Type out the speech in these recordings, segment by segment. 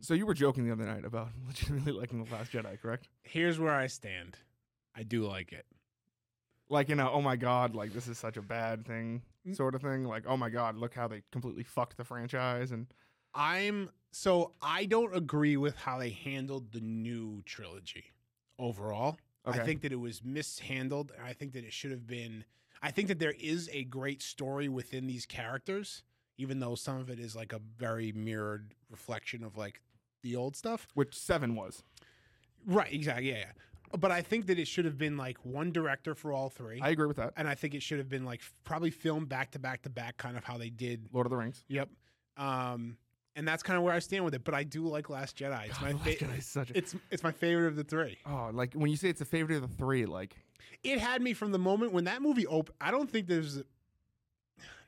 So you were joking the other night about legitimately liking the Last Jedi, correct? Here's where I stand. I do like it. Like you know, oh my god, like this is such a bad thing Mm. sort of thing. Like oh my god, look how they completely fucked the franchise and I'm so I don't agree with how they handled the new trilogy overall. okay. I think that it was mishandled. and I think that it should have been. I think that there is a great story within these characters, even though some of it is like a very mirrored reflection of like the old stuff. which seven was. Right. Exactly. Yeah. yeah. But I think that it should have been like one director for all three. I agree with that. and I think it should have been like f- probably filmed back to back to back, kind of how they did. Lord of the Rings. Yep. Um, and that's kind of where I stand with it. But I do like Last Jedi. It's God, my The Last fa- Jedi is such a it's it's my favorite of the three. oh like when you say it's a favorite of the three, like It had me from the moment when that movie opened. I don't think there's.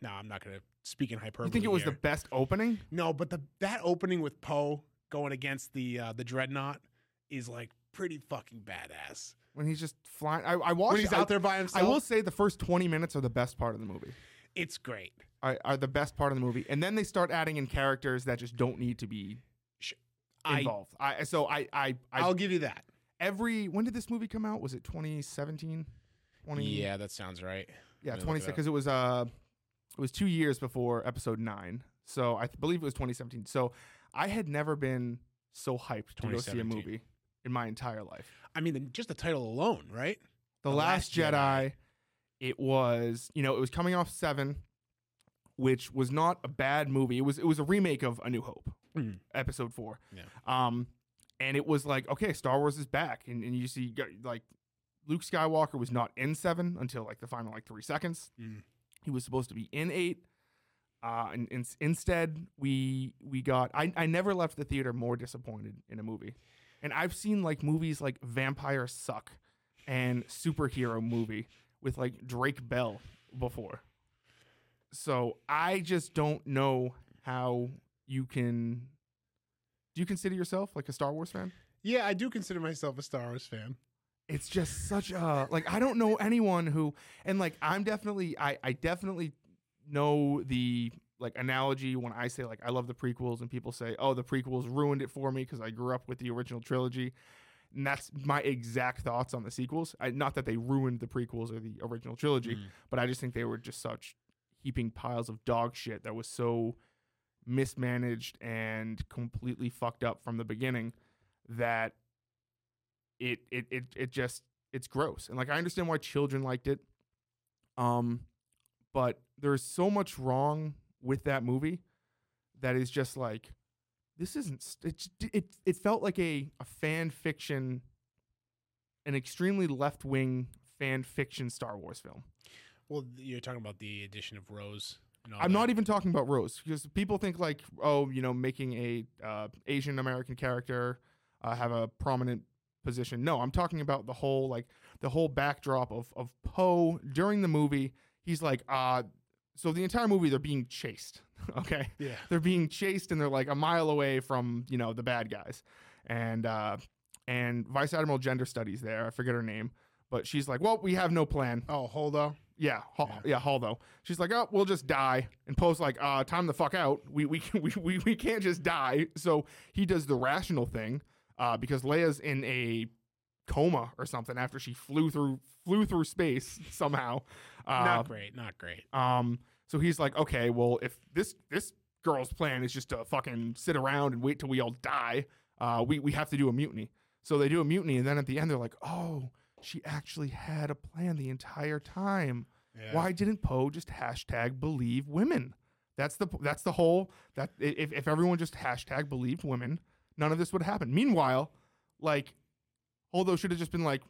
No, I'm not gonna speak in hyperbole. you think it was the best opening? no, but the that opening with Poe going against the uh, the dreadnought is like pretty fucking badass. When he's just flying. I, I watched. When he's I, out there by himself, I will say the first twenty minutes are the best part of the movie. it's great. Are, are the best part of the movie, and then they start adding in characters that just don't need to be involved. I, so I I, I I'll give you that. every when did this movie come out? Was it 2017? 20, Yeah, that sounds right. yeah, Let me it 26 because it was uh it was 2 years before episode 9. So I th- believe it was 2017. So I had never been so hyped to go see a 2017. movie in my entire life. I mean, the, just the title alone, right? The, Last, Last Jedi, Jedi. it was, you know, it was coming off 7 which was not a bad movie. It was it was a remake of A New Hope, Mhm. episode 4. Yeah. Um and it was like, okay, Star Wars is back and, and you see like Luke Skywalker was not in 7 until like the final like 3 seconds. Mm. He was supposed to be in 8 uh, and, and instead, we we got. I, I never left the theater more disappointed in a movie, and I've seen like movies like Vampire Suck and superhero movie with like Drake Bell before. So I just don't know how you can. Do you consider yourself like a Star Wars fan? Yeah, I do consider myself a Star Wars fan. It's just such a like I don't know anyone who and like I'm definitely I I definitely know the like analogy when I say like I love the prequels and people say oh the prequels ruined it for me because I grew up with the original trilogy and that's my exact thoughts on the sequels I, not that they ruined the prequels or the original trilogy Mm. but I just think they were just such heaping piles of dog shit that was so mismanaged and completely fucked up from the beginning that it it it it just it's gross. And like I understand why children liked it. Um but there's so much wrong with that movie that is just like this isn't it it it felt like a a fan fiction an extremely left-wing fan fiction Star Wars film. Well, you're talking about the addition of Rose. I'm that. not even talking about Rose because people think like, oh, you know, making a uh, Asian American character uh, have a prominent position. No, I'm talking about the whole like the whole backdrop of of Poe during the movie. He's like, uh, so the entire movie they're being chased. okay, Yeah. they're being chased and they're like a mile away from you know the bad guys, and uh, and Vice Admiral Gender Studies there. I forget her name, but she's like, well, we have no plan. Oh, hold on. Yeah, Yeah. yeah, Holdo. She's like, oh, we'll just die. And Poe's like, uh, time the fuck out. We we we we, we can't just die. So he does the rational thing, uh, because Leia's in a coma or something after she flew through flew through space somehow. Uh, not great. Not great. um, so he's like, okay, well, if this this girl's plan is just to fucking sit around and wait till we all die, uh, we we have to do a mutiny. So they do a mutiny, and then at the end they're like, oh, she actually had a plan the entire time. Yeah. Why didn't Poe just hashtag believe women? That's the that's the whole that if if everyone just hashtag believed women, none of this would happen. Meanwhile, like, Holdo should have just been like,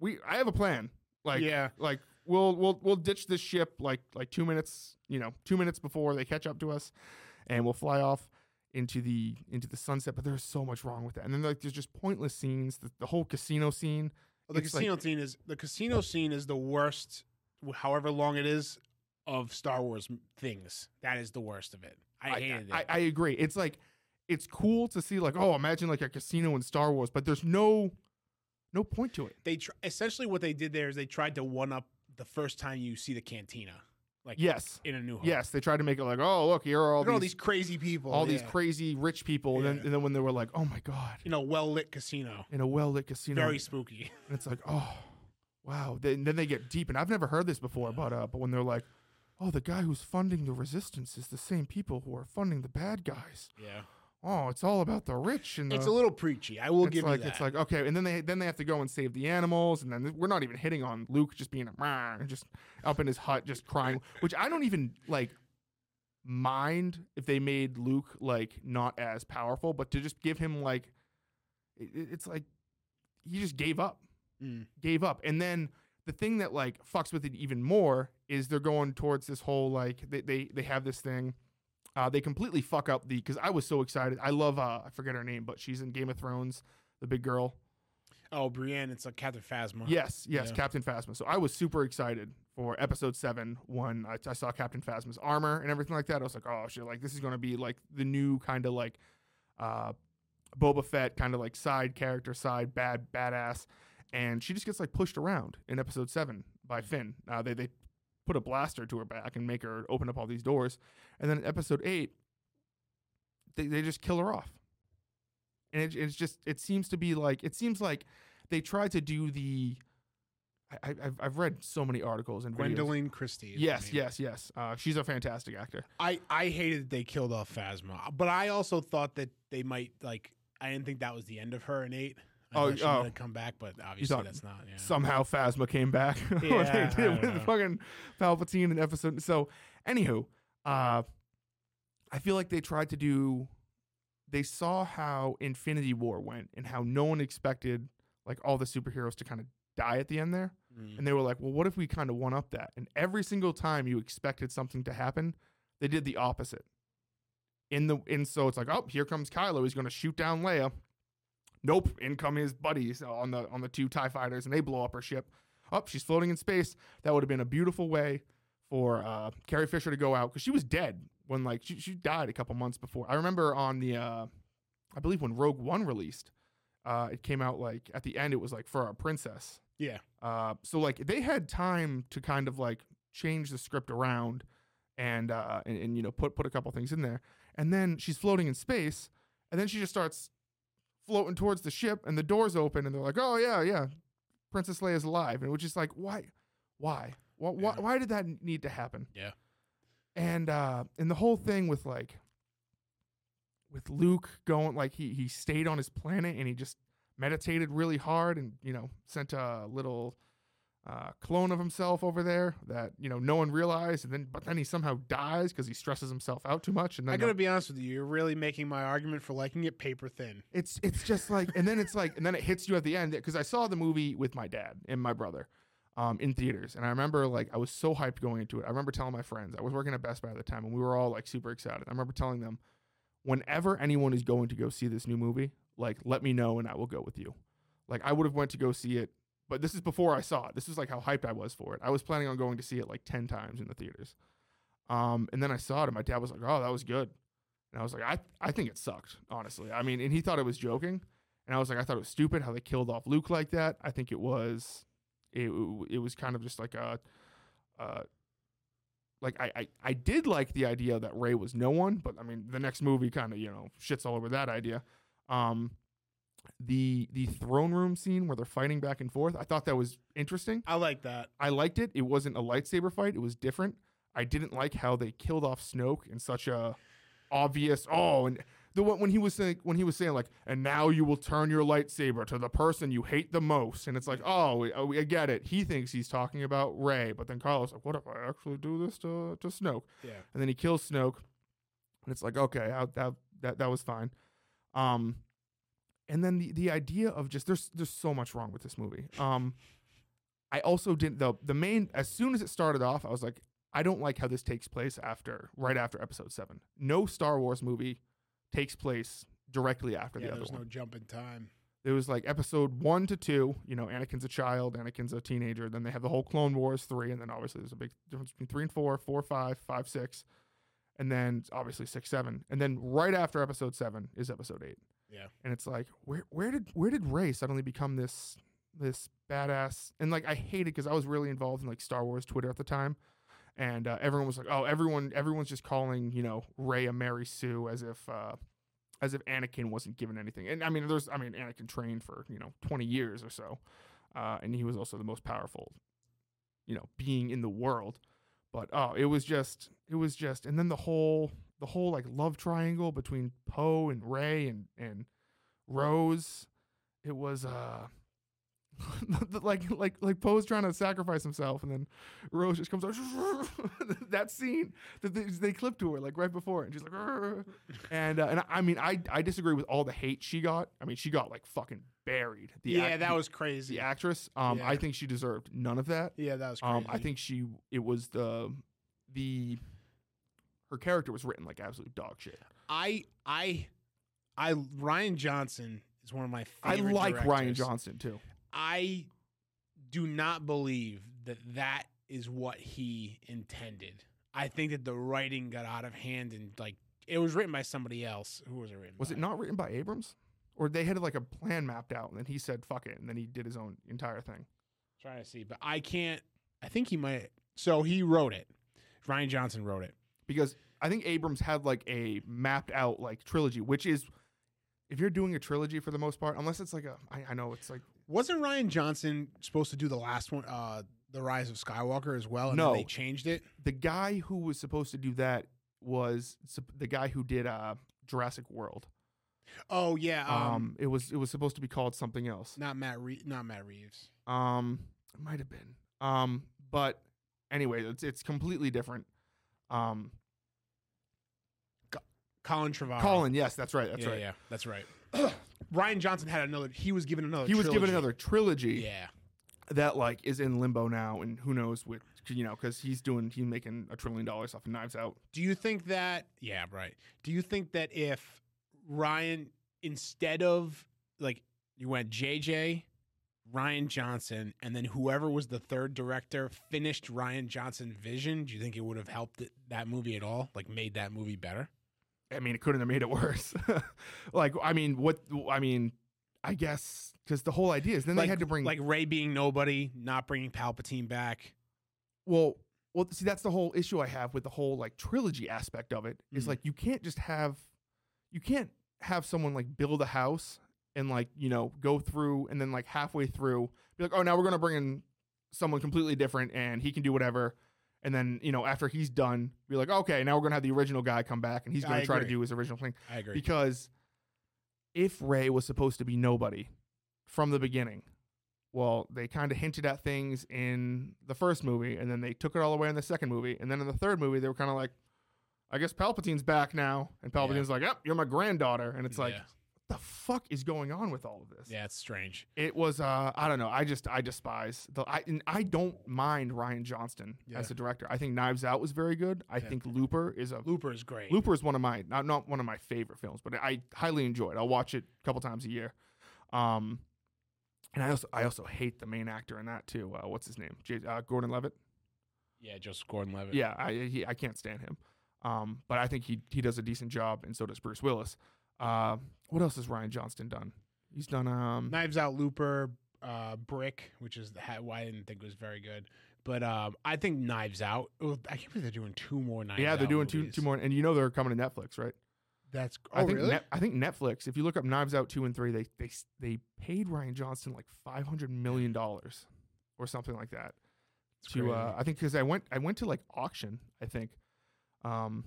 we I have a plan. Like, yeah. like we'll we'll we'll ditch this ship like like two minutes you know two minutes before they catch up to us, and we'll fly off into the into the sunset. But there's so much wrong with that. And then like there's just pointless scenes. The, the whole casino scene. Well, the It's like- casino scene is the casino scene is the worst. However long it is of Star Wars things, that is the worst of it. I, hated I, it. I agree. It's like it's cool to see like oh imagine like a casino in Star Wars, but there's no no point to it. they tr- essentially what they did there is they tried to one up the first time you see the cantina. like Yes. in a New Hope. Yes, they tried to make it like, oh, look, here are all these, all these crazy people, all these crazy rich people, and then and then when they were like, oh my god, you know, well lit casino, in a well lit casino, very spooky. and it's like, oh, wow. Then then they get deep, and I've never heard this before, but uh, but when they're like, oh, the guy who's funding the resistance is the same people who are funding the bad guys. Yeah, Oh, it's all about the rich and it's a little preachy. I will give like you that. it's like okay, and then they then they have to go and save the animals, and then we're not even hitting on Luke just being a just up in his hut just crying, which I don't even like mind if they made Luke like not as powerful, but to just give him like it- it's like he just gave up, Mm. gave up, and then the thing that like fucks with it even more is they're going towards this whole like they they, they have this thing. Uh, they completely fuck up the because I was so excited. I love uh, I forget her name, but she's in Game of Thrones, the big girl. oh, Brienne, it's like Captain Phasma. Yes, yes, Yeah. Captain Phasma. So I was super excited for episode seven when I, I saw Captain Phasma's armor and everything like that. I was like, oh shit, like this is gonna be like the new kind of like uh Boba Fett kind of like side character, side bad badass. And she just gets like pushed around in episode seven by Finn. Uh, they they put a blaster to her back and make her open up all these doors. And then in episode eight, they, they just kill her off. And it, it's just it seems to be like it seems like they tried to do the I, I- I've, I've read so many articles and videos. Gwendoline Christie. Yes, yes, yes. Uh, she's a fantastic actor. I I hated that they killed off Phasma, but I also thought that they might like. I didn't think that was the end of her in eight. Oh, she oh. come back, but obviously thought that's not. Yeah. Somehow Phasma came back. Yeah, they did with know. fucking Palpatine in episode. So, anywho, uh, I feel like they tried to do. They saw how Infinity War went and how no one expected like all the superheroes to kind of die at the end there. Mm. And they were like, well, what if we kind of one up that? And every single time you expected something to happen, they did the opposite. In the and so it's like, oh, here comes Kylo. He's going to shoot down Leia. Nope, in come his buddies on the on the two Tie fighters, and they blow up her ship. Up, oh, she's floating in space. That would have been a beautiful way for uh, Carrie Fisher to go out because she was dead when like she, she died a couple months before. I remember on the, uh, I believe when Rogue One released, uh, it came out like at the end. It was like for our princess. Yeah. Uh, so like they had time to kind of like change the script around and uh and, and you know put put a couple things in there. And then she's floating in space, and then she just starts floating towards the ship, and the doors open, and they're like, "Oh yeah, yeah, Princess Leia's alive," and which is like, why, why, why, why, why did that need to happen? Yeah. And uh, and the whole thing with like, with Luke going like he he stayed on his planet and he just meditated really hard and you know sent a little uh, clone of himself over there that you know no one realized and then but then he somehow dies because he stresses himself out too much and then I gotta be honest with you. You're really making my argument for liking it paper thin. it's it's just like and then it's like and then it hits you at the end because I saw the movie with my dad and my brother um, in theaters and I remember like I was so hyped going into it. I remember telling my friends I was working at Best Buy at the time and we were all like super excited. I remember telling them whenever anyone is going to go see this new movie, like let me know and I will go with you. Like I would have went to go see it, but this is before I saw it. This is like how hyped I was for it. I was planning on going to see it like 10 times in the theaters. Um, and then I saw it and my dad was like, "Oh, that was good." And I was like, I, I think it sucked, honestly. I mean, and he thought it was joking. And I was like, I thought it was stupid how they killed off Luke like that. I think it was, it, it was kind of just like a, uh, like I, I, I did like the idea that Rey was no one, but I mean, the next movie kind of, you know, shits all over that idea. Um, the, the throne room scene where they're fighting back and forth, I thought that was interesting. I like that. I liked it. It wasn't a lightsaber fight. It was different. I didn't like how they killed off Snoke in such a obvious. Oh, and the one when he was saying when he was saying like, and now you will turn your lightsaber to the person you hate the most, and it's like, oh, we, oh, we- I get it. He thinks he's talking about Rey, but then Kylo's like, what if I actually do this to to Snoke? Yeah. and then he kills Snoke, and it's like, okay, I, that that that was fine. Um, and then the the idea of just there's there's so much wrong with this movie. Um, I also didn't the the main as soon as it started off, I was like, I don't like how this takes place after right after Episode Seven. No Star Wars movie takes place directly after Yeah, the other there's one. no jump in time. It was like episode one to two, you know, Anakin's a child, Anakin's a teenager. Then they have the whole Clone Wars three, and then obviously there's a big difference between three and four, four, five, five, six, and then obviously six, seven. And then right after episode seven is episode eight. Yeah. And it's like, where where did where did Rey suddenly become this this badass? And like I hate it because I was really involved in like Star Wars Twitter at the time. and uh, everyone was like, "Oh, everyone, everyone's just calling you know Rey a Mary Sue as if uh, as if Anakin wasn't given anything." And I mean, there's, I mean, Anakin trained for you know 20 years or so, uh, and he was also the most powerful, you know, being in the world. But oh, it was just, it was just, and then the whole, the whole like love triangle between Poe and Rey and and Rose, it was uh like like like Poe's trying to sacrifice himself, and then Rose just comes out. that scene that they, they clip to her like right before, and she's like, and uh, and I, I mean I I disagree with all the hate she got. I mean she got like fucking buried. The yeah, act- that was crazy. the actress. Um, Yeah. I think she deserved none of that. Yeah, that was crazy. Um, I think she it was the the her character was written like absolute dog shit. I I I Rian Johnson is one of my favorite. I favorite like Ryan. Johnson too. I do not believe that that is what he intended. I think that the writing got out of hand and like it was written by somebody else. Who was it written? Was by? it not written by Abrams? Or they had like a plan mapped out and then he said fuck it and then he did his own entire thing. trying to see, but I can't. I think he might. So he wrote it. Rian Johnson wrote it. Because I think Abrams had like a mapped out like trilogy, which is if you're doing a trilogy for the most part, unless it's like a I, I know it's like Wasn't Rian Johnson supposed to do the last one, uh, the Rise of Skywalker, as well? And No. then they changed it. the guy who was supposed to do that was the guy who did uh Jurassic World. Oh yeah, um, Um, it was it was supposed to be called something else. not Matt, Re- not Matt Reeves. Um, it might have been. Um, but anyway, it's it's completely different. Um, Colin Trevorrow. Colin, yes, that's right, that's yeah, right. yeah, that's right. Rian Johnson had another. He was given another. He was given another trilogy Yeah, that like is in limbo now, and who knows what you know because he's doing he's making a trillion dollars off of Knives Out. Do you think that? Yeah, right. Do you think that if Ryan, instead of like you went JJ, Rian Johnson, and then whoever was the third director finished Rian Johnson's vision, do you think it would have helped it, that movie at all? Like made that movie better? I mean, it couldn't have made it worse. like, I mean, what? I mean, I guess because the whole idea is then like, they had to bring like Rey being nobody, not bringing Palpatine back. well, well. See, that's the whole issue I have with the whole like trilogy aspect of it. Is Mhm. like you can't just have, you can't have someone like build a house and like you know go through and then like halfway through be like, oh, now we're gonna bring in someone completely different and he can do whatever. And then you know after he's done, be like, okay, now we're gonna have the original guy come back and he's gonna I try to do his original thing. I agree. because if Rey was supposed to be nobody from the beginning, well, they kind of hinted at things in the first movie, and then they took it all away in the second movie, and then in the third movie, they were kind of like, "I guess Palpatine's back now," and Palpatine's like, "Yep, you're my granddaughter," and it's like, yeah. "What the fuck is going on with all of this?" yeah, it's strange. It was, uh, I don't know. I just, I despise the. I, and I don't mind Ryan Johnston Yeah. as a director. I think Knives Out was very good. I Yeah. think Looper is a Looper is great. Looper is one of my not not one of my favorite films, but I highly enjoy it. I'll watch it a couple times a year. Um, and I also I also hate the main actor in that too. Uh, what's his name? J- uh, Gordon Levitt. Yeah, Joseph Gordon-Levitt. Yeah, I he, I can't stand him. Um, but I think he he does a decent job, and so does Bruce Willis. Uh, what else has Ryan Johnston done? He's done um Knives Out, Looper, uh, Brick, which is the, ha- why I didn't think was very good. But um, I think Knives Out. oh, I can't believe they're doing two more Knives yeah they're Out doing two movies. two more, and you know they're coming to Netflix, right? That's oh I think really? Net- I think Netflix. If you look up Knives Out two and three, they they they paid Ryan Johnston like five hundred million dollars or something like that. It's to uh. I think because I went I went to like auction I think, um,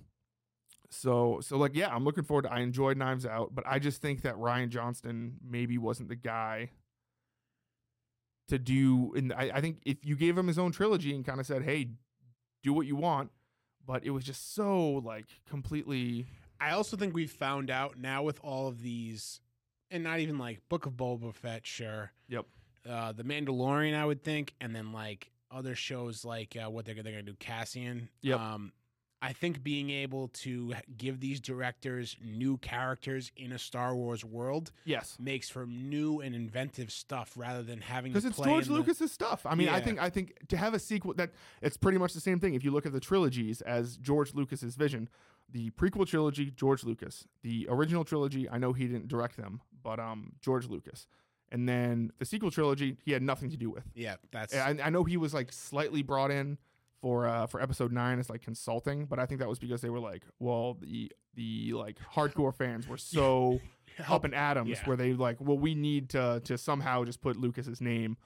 so so like yeah I'm looking forward to I enjoyed Knives Out but I just think that Ryan Johnston maybe wasn't the guy to do and I, I think if you gave him his own trilogy and kind of said hey do what you want but it was just so like completely I also think we've found out now with all of these, and not even like Book of Boba Fett, sure. Yep. Uh, the Mandalorian, I would think, and then like other shows like uh, what they're, they're going to do, Cassian. Yep. Um, I think being able to give these directors new characters in a Star Wars world yes makes for new and inventive stuff rather than having because it's George in the- Lucas's stuff. I mean, I think I think to have a sequel that it's pretty much the same thing. If you look at the trilogies as George Lucas's vision, the prequel trilogy, George Lucas, the original trilogy, I know he didn't direct them, but um, George Lucas, and then the sequel trilogy, he had nothing to do with. Yeah, that's I, I know he was like slightly brought in for uh for episode nine as like consulting, but I think that was because they were like, well, the the like hardcore fans were so up in atoms yeah. where they like, well, we need to to somehow just put Lucas's name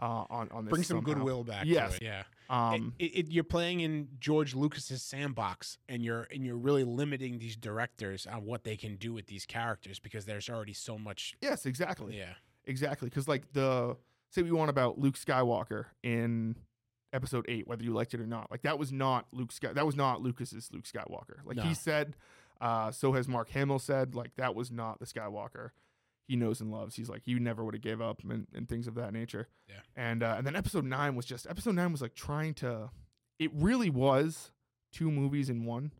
uh on on this. bring some somehow. goodwill back. Yes. to it. yeah. Um, it, it, you're playing in George Lucas's sandbox, and you're and you're really limiting these directors on what they can do with these characters because there's already so much. yes, exactly. Yeah, Exactly, because like the say we want about Luke Skywalker in Episode Eight, whether you liked it or not, like that was not Luke. Sky- that was not Lucas's Luke Skywalker. Like No. he said, uh, so has Mark Hamill said, like that was not the Skywalker he knows and loves. He's like he never would have gave up and, and things of that nature. Yeah. And uh, and then Episode Nine was just Episode Nine was like trying to. It really was two movies in one.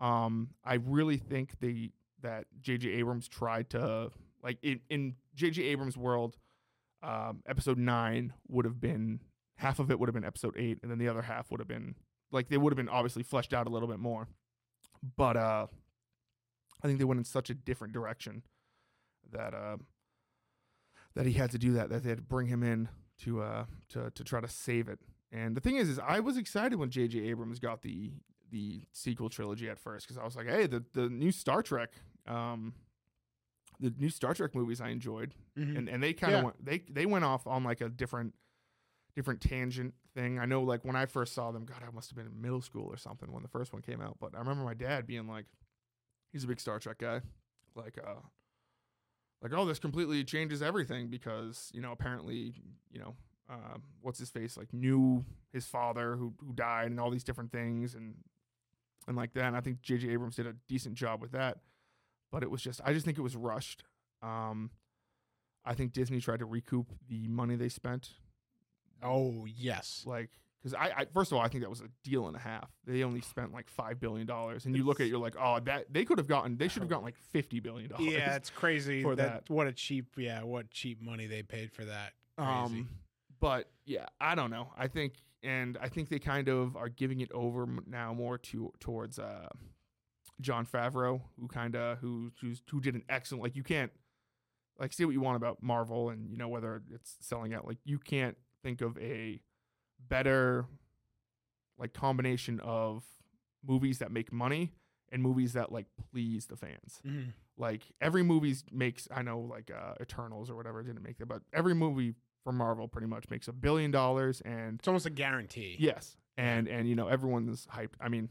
Um, I really think they that J.J. Abrams tried to like in in J.J. Abrams' world, um, episode nine would have been half of it would have been episode eight, and then the other half would have been like they would have been obviously fleshed out a little bit more. But uh, I think they went in such a different direction that uh, that he had to do that. That they had to bring him in to uh to to try to save it. And the thing is, is I was excited when J.J. Abrams got the the sequel trilogy at first because I was like, hey, the the new Star Trek, um, the new Star Trek movies I enjoyed, Mhm. and and they kind of Yeah. went they they went off on like a different different tangent thing. I know like when I first saw them, God, I must have been in middle school or something when the first one came out. But I remember my dad being like, he's a big Star Trek guy, like uh, like oh, this completely changes everything because you know apparently you know uh, what's his face like knew his father who who died and all these different things and and like that. And I think J.J. Abrams did a decent job with that, but it was just I just think it was rushed. Um, I think Disney tried to recoup the money they spent Oh yes, like because I, I first of all I think that was a deal and a half. They only spent like five billion dollars, and you look at it, you're like, oh, that they could have gotten, they should have gotten like fifty billion dollars. yeah, it's crazy for that, What a cheap, yeah, what cheap money they paid for that. Crazy. um, but yeah, I don't know. I think, and I think they kind of are giving it over now more to towards uh, Jon Favreau, who kind of who who's, who did an excellent. Like you can't like say what you want about Marvel, and you know whether it's selling out. Like you can't think of a better like combination of movies that make money and movies that like please the fans. Mhm. Like every movie makes I know like uh, Eternals or whatever didn't make that, but every movie from Marvel pretty much makes a billion dollars and it's almost a guarantee. yes, and and you know everyone's hyped. I mean,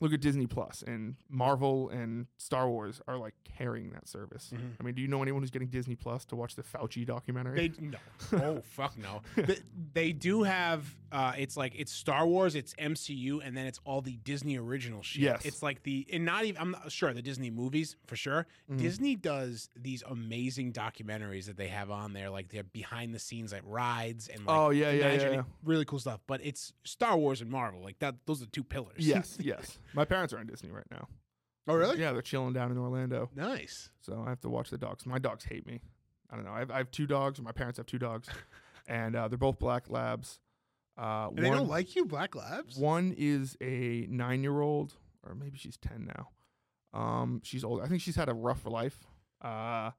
look at Disney Plus and Marvel and Star Wars are like carrying that service. Mhm. I mean, do you know anyone who's getting Disney Plus to watch the Fauci documentary? They no. Oh fuck no. they, they do have. Uh, it's like it's Star Wars, it's MCU, and then it's all the Disney original shit. Yes. It's like the and not even. I'm not sure the Disney movies for sure. Mhm. Disney does these amazing documentaries that they have on there, like they're behind the scenes, like rides and like oh yeah, yeah, yeah, yeah. really cool stuff. But it's Star Wars and Marvel, like that. Those are the two pillars. Yes, yes. My parents are in Disney right now. oh really? Yeah, they're chilling down in Orlando. Nice. So I have to watch the dogs. My dogs hate me. I don't know. I have, I have two dogs. My parents have two dogs, and uh, they're both black labs. Uh, And they don't like you, Black Labs. one is a nine-year-old, or maybe she's ten now. Um, she's old. I think she's had a rough life. Uh,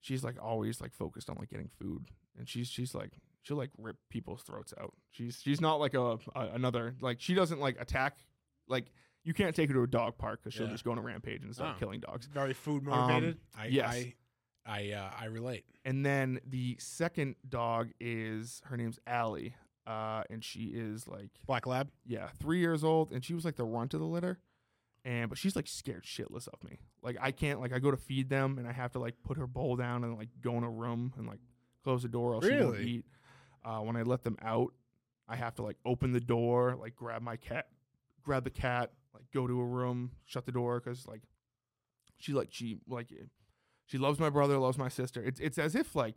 she's like always like focused on like getting food, and she's she's like she'll like rip people's throats out. She's she's not like a, a another like she doesn't like attack. Like you can't take her to a dog park because she'll Yeah. just go on a rampage and start Oh. killing dogs. Very food motivated. I, Um, yes. I I uh, I relate. And then the second dog is her name's Allie. Uh, and she is like Black Lab. yeah, three years old, and she was like the runt of the litter. And but she's like scared shitless of me. Like I can't like I go to feed them and I have to like put her bowl down and like go in a room and like close the door or else she won't eat. Uh, when I let them out, I have to like open the door, like grab my cat, grab the cat, like go to a room, shut the door because like she like she like she loves my brother, loves my sister. It's it's as if like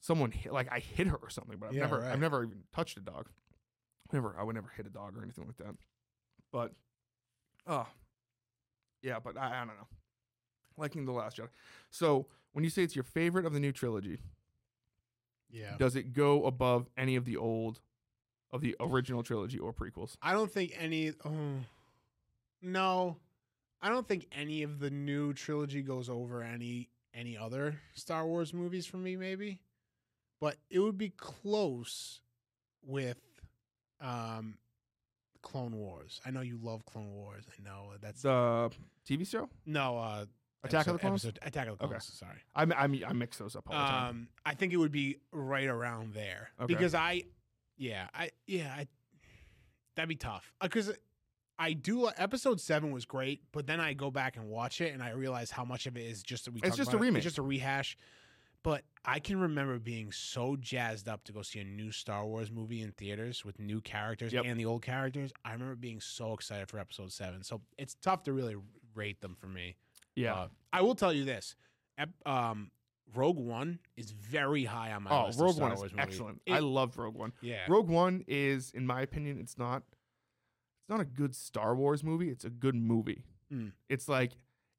someone hit, like I hit her or something, but I've Yeah, never right. I've never even touched a dog. Never I would never hit a dog or anything like that. But oh yeah, but I, I don't know. Liking the Last Jedi. So when you say it's your favorite of the new trilogy, Yeah. does it go above any of the old, of the original trilogy or prequels? I don't think any. Oh, no, I don't think any of the new trilogy goes over any any other Star Wars movies for me. Maybe, but it would be close with Um, Clone Wars. I know you love Clone Wars. I know that's The TV show no uh, Attack of the Clones. episode- Attack of the Clones. Okay. Sorry. I I I mix those up all the time. Um, I think it would be right around there Okay. because I, yeah, I yeah, I, that'd be tough because I do episode seven was great, but then I go back and watch it and I realize how much of it is just we It's just a about it, remake. It's just a rehash. But I can remember being so jazzed up to go see a new Star Wars movie in theaters with new characters Yep. and the old characters. I remember being so excited for episode seven. So it's tough to really rate them for me. yeah. Uh, I will tell you this: um, Rogue One is very high on my oh, list. of Rogue Star One is Wars excellent. It- I love Rogue One. yeah, Rogue One is, in my opinion, it's not it's not a good Star Wars movie. It's a good movie. Mm. It's like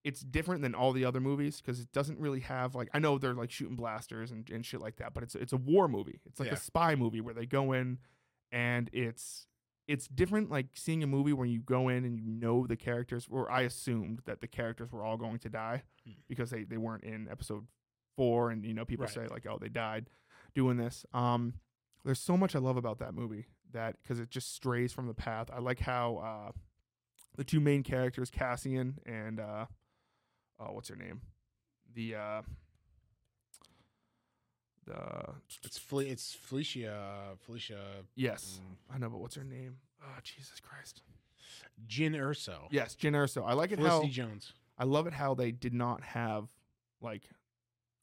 it's different than all the other movies because it doesn't really have like I know they're like shooting blasters and, and shit like that, but it's it's a war movie. It's like Yeah. a spy movie where they go in and it's it's different like seeing a movie where you go in and you know the characters or I assumed that the characters were all going to die Mm. because they, they weren't in episode four and you know people Right. say like oh they died doing this. Um there's so much I love about that movie that because it just strays from the path. I like how uh, the two main characters, Cassian and uh, oh, what's her name? The uh, the it's it's Felicia Felicia yes, mm, I know, but what's her name? Oh, Jesus Christ! Jyn Erso. Yes, Jyn Erso. I like it Felicity how Jones. I love it how they did not have like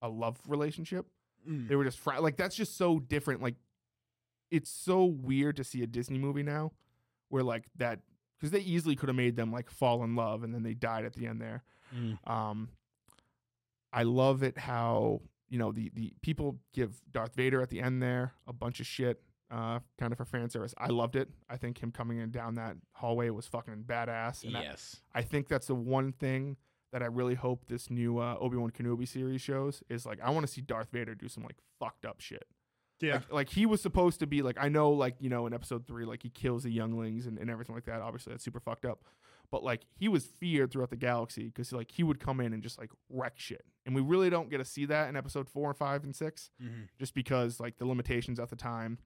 a love relationship. Mm. They were just fri- like that's just so different. Like it's so weird to see a Disney movie now where like that because they easily could have made them like fall in love and then they died at the end there. Mm. Um, I love it how you know the the people give Darth Vader at the end there a bunch of shit, uh, kind of for fan service. I loved it. I think him coming in down that hallway was fucking badass. And I- Yes. I think that's the one thing that I really hope this new uh, Obi Wan Kenobi series shows is like I want to see Darth Vader do some like fucked up shit. Yeah. Like, like he was supposed to be like I know like you know in episode three like he kills the younglings and, and everything like that. Obviously that's super fucked up, but like he was feared throughout the galaxy because like he would come in and just like wreck shit, and we really don't get to see that in episode four and five and six Mhm. just because like the limitations at the time,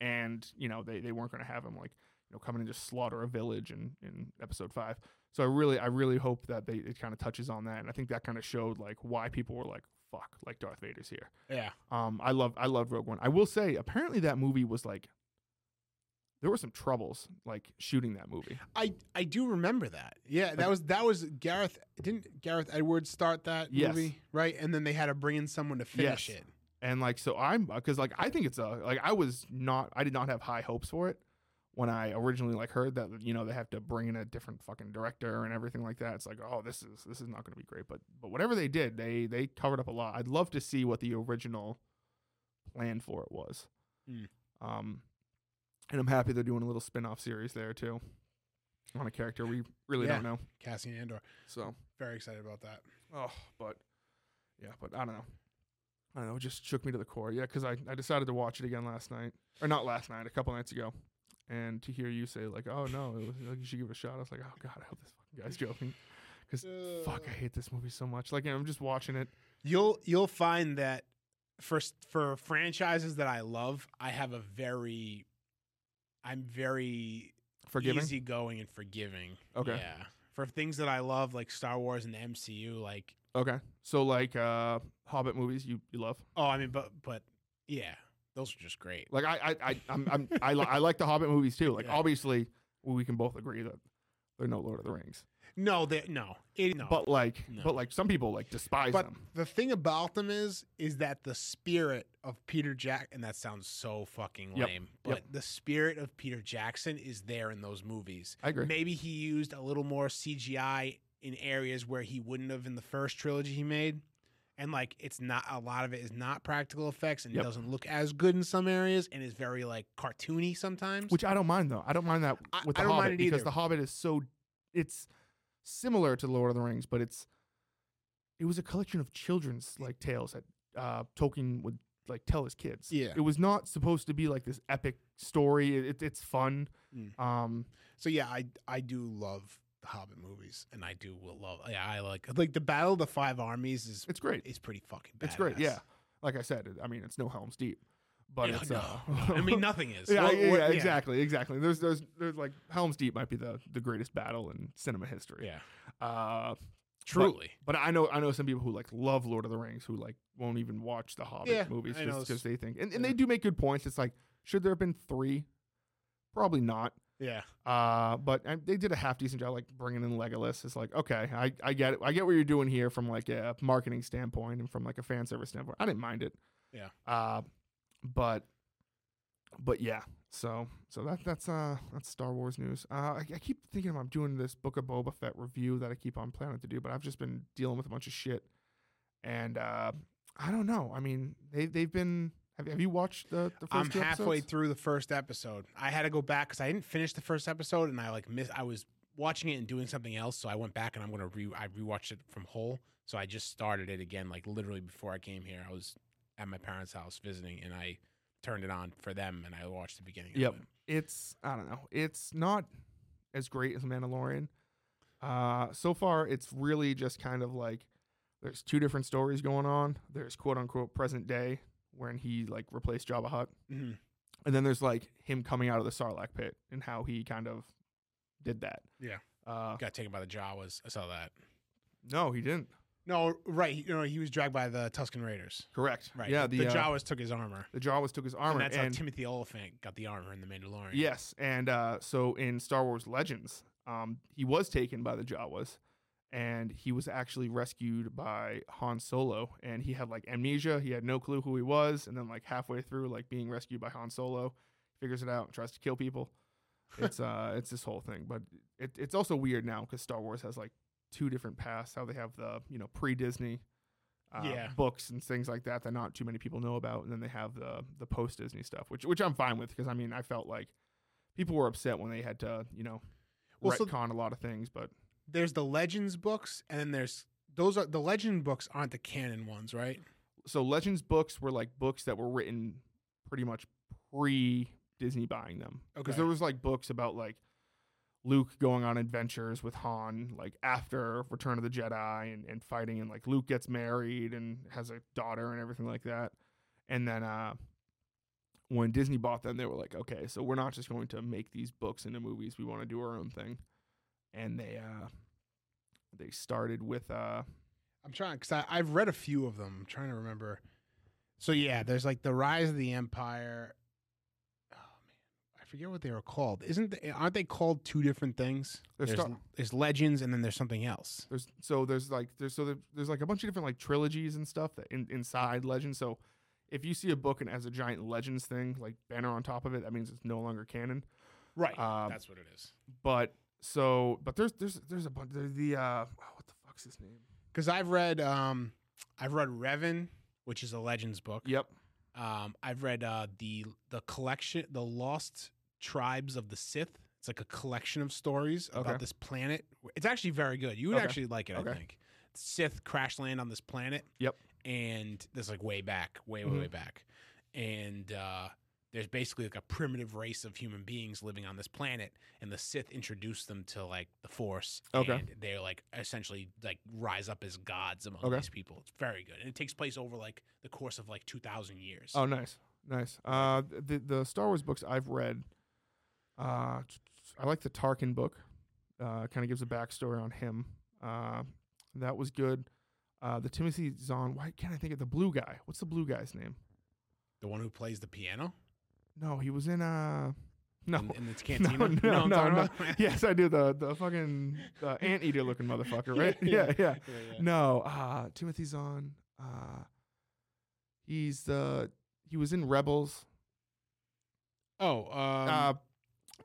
and you know they, they weren't going to have him like you know coming and just slaughter a village in in episode five. So I really I really hope that they it kind of touches on that, and I think that kind of showed like why people were like fuck like Darth Vader's here. Yeah. Um, I love I love Rogue One. I will say apparently that movie was like there were some troubles like shooting that movie. I I do remember that. Yeah, that was that was Gareth. Didn't Gareth Edwards start that Yes. movie? Right, and then they had to bring in someone to finish Yes. it. And like so I'm because like I think it's a like I was not I did not have high hopes for it when I originally like heard that you know they have to bring in a different fucking director and everything like that. It's like oh this is this is not going to be great. But but whatever they did they they covered up a lot. I'd love to see what the original plan for it was. Mm. Um, and I'm happy they're doing a little spin off series there too on a character we really Yeah. don't know. Cassian Andor. So Very excited about that. Oh, but yeah, but I don't know. I don't know. It just shook me to the core. Yeah, because I, I decided to watch it again last night, or not last night, a couple nights ago, and to hear you say like, "Oh no, it was, like, you should give it a shot," I was like, "Oh god, I hope this fucking guy's joking." Because fuck, I hate this movie so much. Like I'm just watching it. You'll you'll find that for for franchises that I love, I have a very I'm very Forgiving. easygoing and forgiving. Okay. Yeah. For things that I love like Star Wars and the MCU like Okay, so like uh Hobbit movies, you you love. oh, I mean but but yeah, those are just great. Like I I I I'm, I'm I, li- I like the Hobbit movies too. Like Yeah. obviously we can both agree that they're no Lord of the Rings. No, they no. It, no. But like No. but like some people like despise But them. the thing about them is, is that the spirit of Peter Jack, and that sounds so fucking Yep. lame, but Yep. the spirit of Peter Jackson is there in those movies. I agree. Maybe he used a little more CGI in areas where he wouldn't have in the first trilogy he made. And like it's not a lot of it is not practical effects and Yep. it doesn't look as good in some areas and is very like cartoony sometimes. Which I don't mind though. I don't mind that with I the don't mind Hobbit it because either. the Hobbit is so it's similar to Lord of the Rings, but it's it was a collection of children's like tales that uh, Tolkien would like tell his kids. Yeah. it was not supposed to be like this epic story. It, it's fun. Mm. Um, So yeah, I I do love the Hobbit movies, and I do will love. Yeah, I like like the Battle of the Five Armies is it's great. It's pretty fucking. Badass. It's great. Yeah, like I said, I mean, it's no Helm's Deep, but Yeah, it's no, uh, no. I mean, nothing is. yeah, What- yeah, yeah, exactly, exactly. There's, there's, there's like Helm's Deep might be the the greatest battle in cinema history. Yeah, Uh, truly. but I know, I know some people who like love Lord of the Rings who like won't even watch the Hobbit movies just because they think, and, and they do make good points. It's like, should there have been three? Probably not. yeah, Uh, but uh, they did a half decent job, like bringing in Legolas. It's like, okay, I, I get it. I get what you're doing here from like a marketing standpoint and from like a fan service standpoint. I didn't mind it. Yeah. Uh, but, but yeah. So, so that that's uh that's Star Wars news. Uh, I, I keep thinking I'm doing this Book of Boba Fett review that I keep on planning to do, but I've just been dealing with a bunch of shit, and uh, I don't know. I mean, they they've been. Have, have you watched the the 1st I'm halfway episodes? through the first episode. I had to go back because I didn't finish the first episode, and I like miss. I was watching it and doing something else, so I went back and I'm gonna re. I rewatched it from whole. So I just started it again, like literally before I came here. I was at my parents' house visiting, and I turned it on for them, and I watched the beginning. Yep. Of it. it's I don't know. It's not as great as Mandalorian. Uh, so far, it's really just kind of like there's two different stories going on. There's quote unquote present day when he like replaced Jabba Hutt, Mhm. and then there's like him coming out of the Sarlacc pit and how he kind of did that. Yeah. Uh, Got taken by the Jawas. I saw that. no, he didn't. No, right. You know, he was dragged by the Tusken Raiders. Correct. Right. Yeah. The, The uh, Jawas took his armor. the Jawas took his armor, and that's how Timothy Olyphant got the armor in the Mandalorian. Yes, and uh, so in Star Wars Legends, um, he was taken by the Jawas, and he was actually rescued by Han Solo, and he had like amnesia. He had no clue who he was, and then like halfway through, like being rescued by Han Solo, figures it out and tries to kill people. It's uh, it's this whole thing, but it, it's also weird now because Star Wars has like two different paths. How they have the you know pre Disney. Uh, Yeah. books and things like that that not too many people know about, and then they have the the post Disney stuff, which which I'm fine with because I mean I felt like people were upset when they had to, you know, Well, so- retcon a lot of things. But There's the Legends books, and then there's those are the Legend books aren't the canon ones, right? so Legends books were like books that were written pretty much pre Disney buying them. Because Okay. there was like books about like Luke going on adventures with Han, like after Return of the Jedi and, and fighting, and like Luke gets married and has a daughter and everything like that. And then uh, when Disney bought them, they were like, okay, so we're not just going to make these books into movies. We want to do our own thing. And they uh, they started with uh, I'm trying because I've read a few of them. I'm trying to remember. So yeah, there's like the Rise of the Empire. Forget what they were called. Isn't they, aren't they called two different things? They're There's, Star- there's Legends, and then there's something else. There's so there's like there's so there, there's like a bunch of different like trilogies and stuff that in, inside Legends. So if you see a book and has a giant Legends thing like banner on top of it, that means it's no longer canon. Right. Um, That's what it is. But so but there's there's there's a bunch there's the uh oh, what the fuck's his name? Because I've read um, I've read Revan, which is a Legends book. Yep. Um, I've read uh, the the collection, the Lost Tribes of the Sith. It's like a collection of stories Okay. about this planet. It's actually very good. You would Okay. actually like it, Okay. I think. Sith crash land on this planet. Yep. And this is like way back, way way Mhm. way back, and uh, there's basically like a primitive race of human beings living on this planet, and the Sith introduced them to like the Force. Okay. And they're like essentially like rise up as gods among Okay. these people. It's very good, and it takes place over like the course of like two thousand years. Oh, nice, nice. Uh, the the Star Wars books I've read, uh, I like the Tarkin book. Uh, kind of gives a backstory on him. Uh, that was good. Uh, the Timothy Zahn. Why can't I think of the blue guy? What's the blue guy's name? The one who plays the piano No, he was in uh. No, in, in its cantina. no, no, I'm no, no. yes, I do. The the fucking the anteater looking motherfucker, right? Yeah, yeah. yeah. No, uh, Timothy Zahn. Uh, he's the he was in Rebels. Oh, um, uh,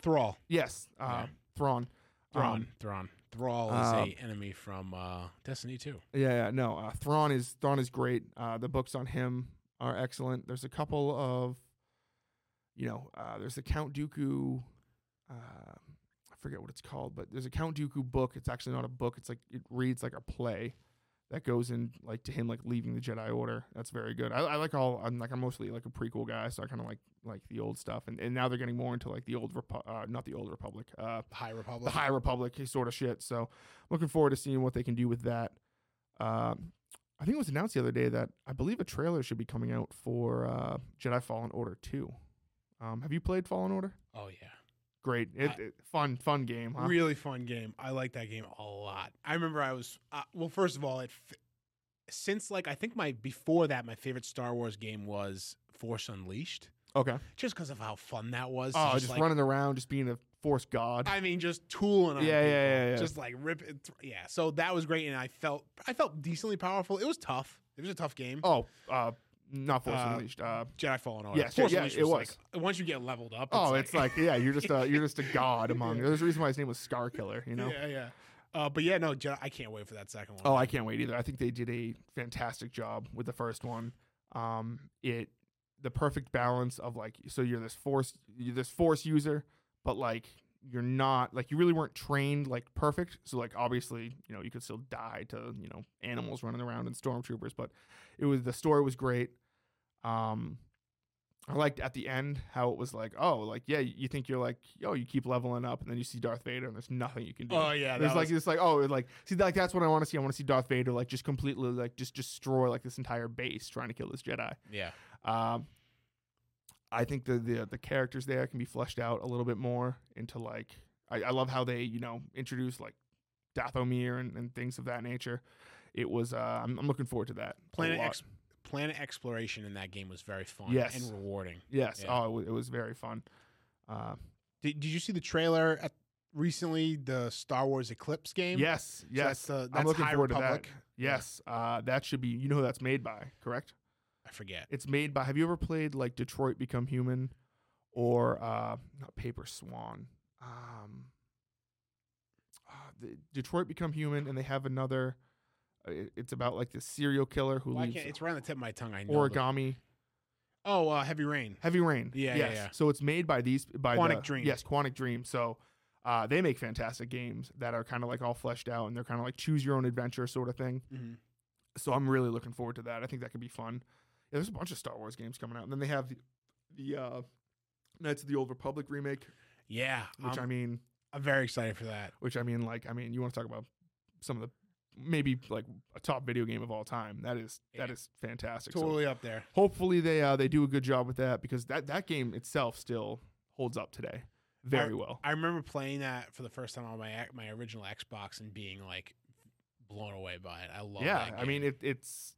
Thrall. yes, uh, yeah. Thrawn. Thrawn. Um, Thrawn. Thrall is uh, a enemy from uh, Destiny 2. Yeah, yeah, no. Uh, Thrawn is Thrawn is great. Uh, the books on him are excellent. There's a couple of, you know, uh, there's the Count Dooku. Uh, I forget what it's called, but there's a Count Dooku book. It's actually not a book. It's like it reads like a play that goes in like to him like leaving the Jedi Order. That's very good. I, I like all. I'm like I'm mostly like a prequel guy, so I kind of like like the old stuff. And and now they're getting more into like the old Repu- uh, not the old Republic. Uh, The High Republic. the High Republic sort of shit. So looking forward to seeing what they can do with that. Um, I think it was announced the other day that I believe a trailer should be coming out for uh, Jedi Fallen Order 2. Um, have you played Fallen Order? Oh yeah. Great. It, I- it- fun, fun game. Huh? Really fun game. I like that game a lot. I remember I was uh, well. First of all, it f- since like I think my before that my favorite Star Wars game was Force Unleashed, Okay. just because of how fun that was. Oh, to just, like, running around, just being a Force God. I mean, just tooling on Yeah, yeah, yeah, yeah. Just like rip it. Th- yeah. So that was great, and I felt I felt decently powerful. It was tough. It was a tough game. oh, uh, not Force Uh, Unleashed. Uh, Jedi Fallen Order. yes, Force yeah, Unleashed it Like, once you get leveled up. oh, it's like yeah, you're just a you're just a god among. Yeah. There's a reason why his name was Starkiller. You know. Yeah, yeah. Uh, but yeah, no, Jedi, I can't wait for that second one. Oh, I can't wait either. I think they did a fantastic job with the first one. Um, it the perfect balance of like so you're this force you're this force user, but like you're not like you really weren't trained like perfect. So like obviously you know you could still die to you know animals running around and stormtroopers, but it was the story was great. Um, I liked at the end how it was like oh like yeah you think you're like oh you keep leveling up and then you see Darth Vader and there's nothing you can do. Oh yeah, There's like was- it's like oh like see like that's what I want to see. I want to see Darth Vader like just completely like just destroy like this entire base trying to kill this Jedi. yeah. Um, I think the the the characters there can be fleshed out a little bit more into like I, I love how they you know introduce like Dathomir and, and things of that nature. It was uh, I'm, I'm looking forward to that. Planet lot. X, planet exploration in that game was very fun Yes. and rewarding. Yes. Yeah. Oh, it was, it was very fun. Uh, Did, did you see the trailer at recently the Star Wars Eclipse game? yes. So Yes. that's, the, that's I'm looking High forward Republic. to that. Yes. Uh, that should be. You know who that's made by? Correct. I forget. It's made by. Have you ever played like Detroit Become Human, or uh, not Paper Swan? Um, uh, Detroit Become Human, and they have another. Uh, it's about like the serial killer who Well, I leaves can't, it's right on the tip of my tongue. I know. the- origami. Oh, uh, Heavy Rain. Heavy Rain. Yeah, yeah, yeah. So it's made by these by Quantic the, Dream. Yes, Quantic Dream. So uh, they make fantastic games that are kind of like all fleshed out, and they're kind of like choose your own adventure sort of thing. Mm-hmm. So I'm really looking forward to that. I think that could be fun. Yeah, there's a bunch of Star Wars games coming out, and then they have the the uh, Knights of the Old Republic remake, Yeah, which I'm, I mean, I'm very excited for that. which I mean, like, I mean, you want to talk about some of the maybe like a top video game of all time. That is that Yeah. is fantastic. So Totally up there. hopefully they uh, they do a good job with that because that that game itself still holds up today very well. I remember playing that for the first time on my my original Xbox and being like blown away by it. I love yeah, that I mean it, it's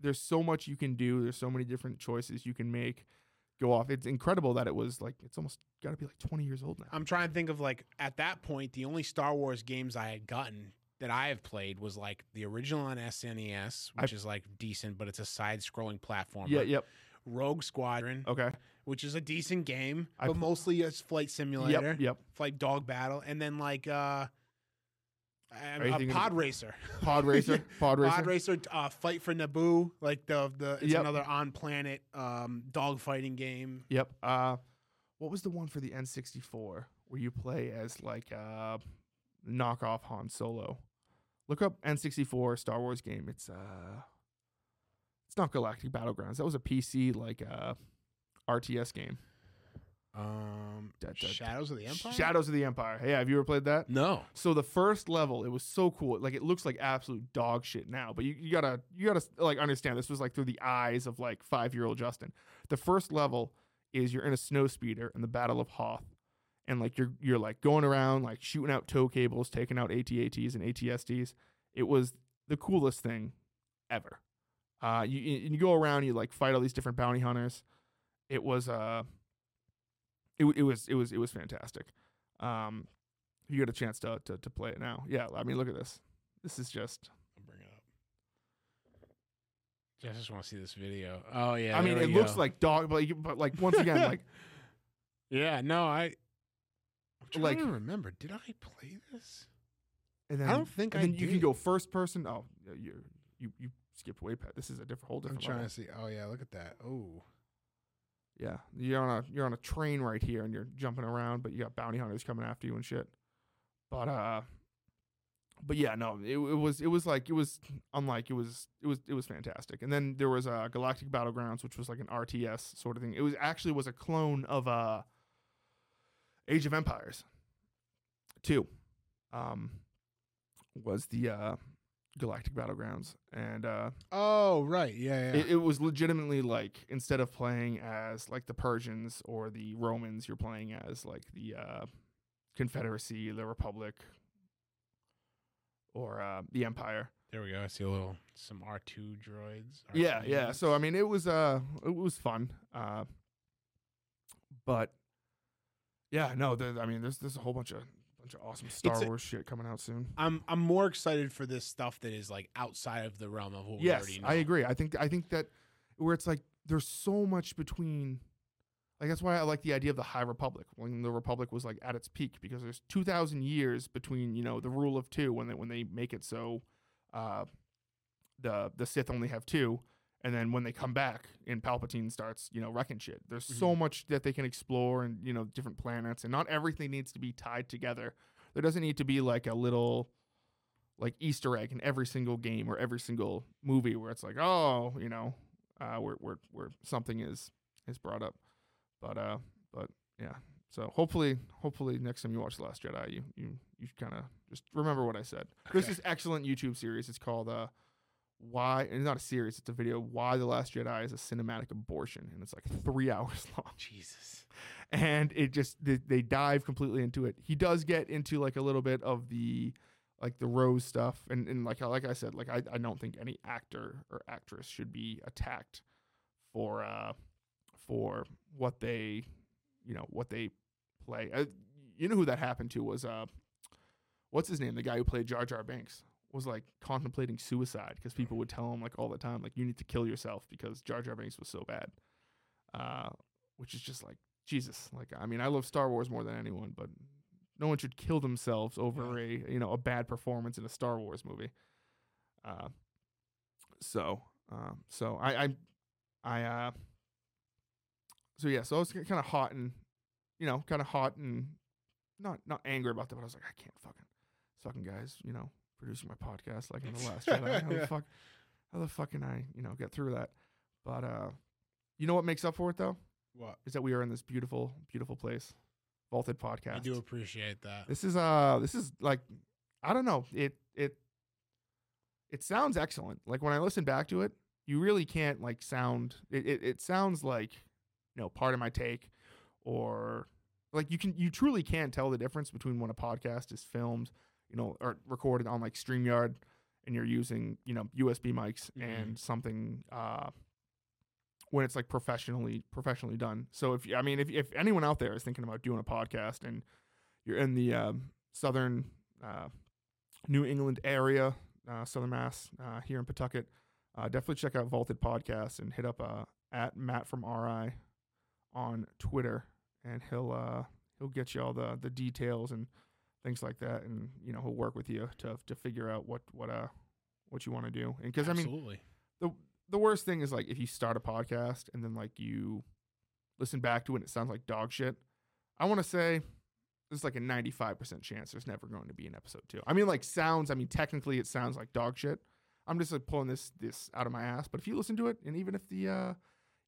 there's so much you can do. There's so many different choices you can make. Go off. It's incredible that it was like it's almost got to be like 20 years old now. I'm trying to think of like at that point the only Star Wars games I had gotten that I have played was like the original on SNES, which I've- is like decent, but it's a side-scrolling platform. yeah, yep. Rogue Squadron, Okay. which is a decent game, I but mostly a flight simulator, Yep, yep. flight dog battle, and then like uh, A pod racer. Pod racer, pod racer. Pod racer, uh, fight for Naboo, like the the it's Yep. another on planet um dog fighting game. Yep. Uh, what was the one for the N64 where you play as like uh knockoff Han Solo? Look up N64 Star Wars game. It's uh, it's not Galactic Battlegrounds. That was a PC like uh RTS game. Um, Da- da- da- Shadows of the Empire. Shadows of the Empire. Yeah, have you ever played that? No. So the first level, it was so cool. Like it looks like absolute dog shit now, but you, you gotta you gotta like understand this was like through the eyes of like five year old Justin. The first level is you're in a snow speeder in the Battle of Hoth, and like you're you're like going around like shooting out tow cables, taking out ATATs and ATSTs. It was the coolest thing ever. Uh, you you you go around, you like fight all these different bounty hunters. It was uh, it it was it was it was fantastic. Um, you get a chance to, to to play it now, yeah. I mean, look at this. This is just. I'll bring it up. I just want to see this video. Oh yeah. I mean, it we looks go. like dog, but like, but like once again, like Yeah. No, I. I'm trying Like- to remember. Did I play this? and then I don't think and I then you can go first person. Oh, you you you skipped way past. This is a different whole different. I'm trying level. to see. Oh yeah, look at that. Oh. Yeah, you're on a you're on a train right here, and you're jumping around, but you got bounty hunters coming after you and shit. But uh, but yeah, no, it, it was it was like it was unlike it was it was it was fantastic. And then there was uh, Galactic Battlegrounds, which was like an RTS sort of thing. It was actually was a clone of uh, Age of Empires. Two, um, was the uh, Galactic Battlegrounds, and uh, Oh, right. Yeah, yeah. it, it was legitimately like instead of playing as like the Persians or the Romans, you're playing as like the uh, Confederacy, the Republic, or uh, the Empire. there we go. I see a little some R two droids. Yeah, yeah. R2. So I mean, it was uh, it was fun. Uh, but yeah, no. There, I mean, there's there's a whole bunch of bunch of awesome Star a- Wars shit coming out soon. I'm I'm more excited for this stuff that is like outside of the realm of what we Yes, already know. I agree. I think I think that where it's like there's so much between. Like that's why I like the idea of the High Republic when the Republic was like at its peak because there's two thousand years between you know the rule of two when they when they make it so, uh, the the Sith only have two, and then when they come back and Palpatine starts you know wrecking shit. There's so much that they can explore and you know different planets and not everything needs to be tied together. There doesn't need to be like a little like Easter egg in every single game or every single movie where it's like, oh, you know, uh, where where where something is is brought up. But uh, but yeah. So hopefully, hopefully next time you watch the Last Jedi, you you you kind of just remember what I said. There's Okay. this excellent YouTube series. It's called uh, why it's not a series. It's a video. Why the Last Jedi is a cinematic abortion, and it's like three hours long Jesus. and it just they, they dive completely into it. He does get into like a little bit of the like the rose stuff, and and like like I said, like I, I don't think any actor or actress should be attacked for uh for what they you know what they play. Uh, you know who that happened to was uh what's his name? The guy who played Jar Jar Binks was like contemplating suicide because people would tell him like all the time like you need to kill yourself because Jar Jar Binks was so bad. Uh, which is just like Jesus. Like I mean, I love Star Wars more than anyone, but no one should kill themselves over a you know a bad performance in a Star Wars movie. Uh, so um, so I I I uh, so yeah, so I was kind of hot and you know kind of hot and not not angry about that, but I was like, I can't fucking fucking guys, you know, producing my podcast like in the last Jedi. How the fuck how the fuck can I you know get through that? But uh, you know what makes up for it though What? is that we are in this beautiful beautiful place, Vaulted Podcast. I do appreciate that. This is uh this is like I don't know. It it it sounds excellent. Like when I listen back to it, you really can't like sound it it, it sounds like you know, part of my take or like you can you truly can't tell the difference between when a podcast is filmed, you know, or recorded on like StreamYard and you're using, you know, USB mics Mhm. and something uh when it's like professionally professionally done. So if I mean if if anyone out there is thinking about doing a podcast and you're in the um, southern uh, New England area, uh, Southern Mass, uh, here in Pawtucket, uh, definitely check out Vaulted Podcasts and hit up uh, at Matt from RI on Twitter, and he'll uh, he'll get you all the the details and things like that, and you know he'll work with you to to figure out what what uh what you want to do. And because I mean Absolutely. the worst thing is like if you start a podcast and then like you listen back to it and it sounds like dog shit. I want to say there's like a 95% chance there's never going to be an episode 2. I mean like sounds, I mean technically it sounds like dog shit. I'm just like pulling this this out of my ass, but if you listen to it and even if the uh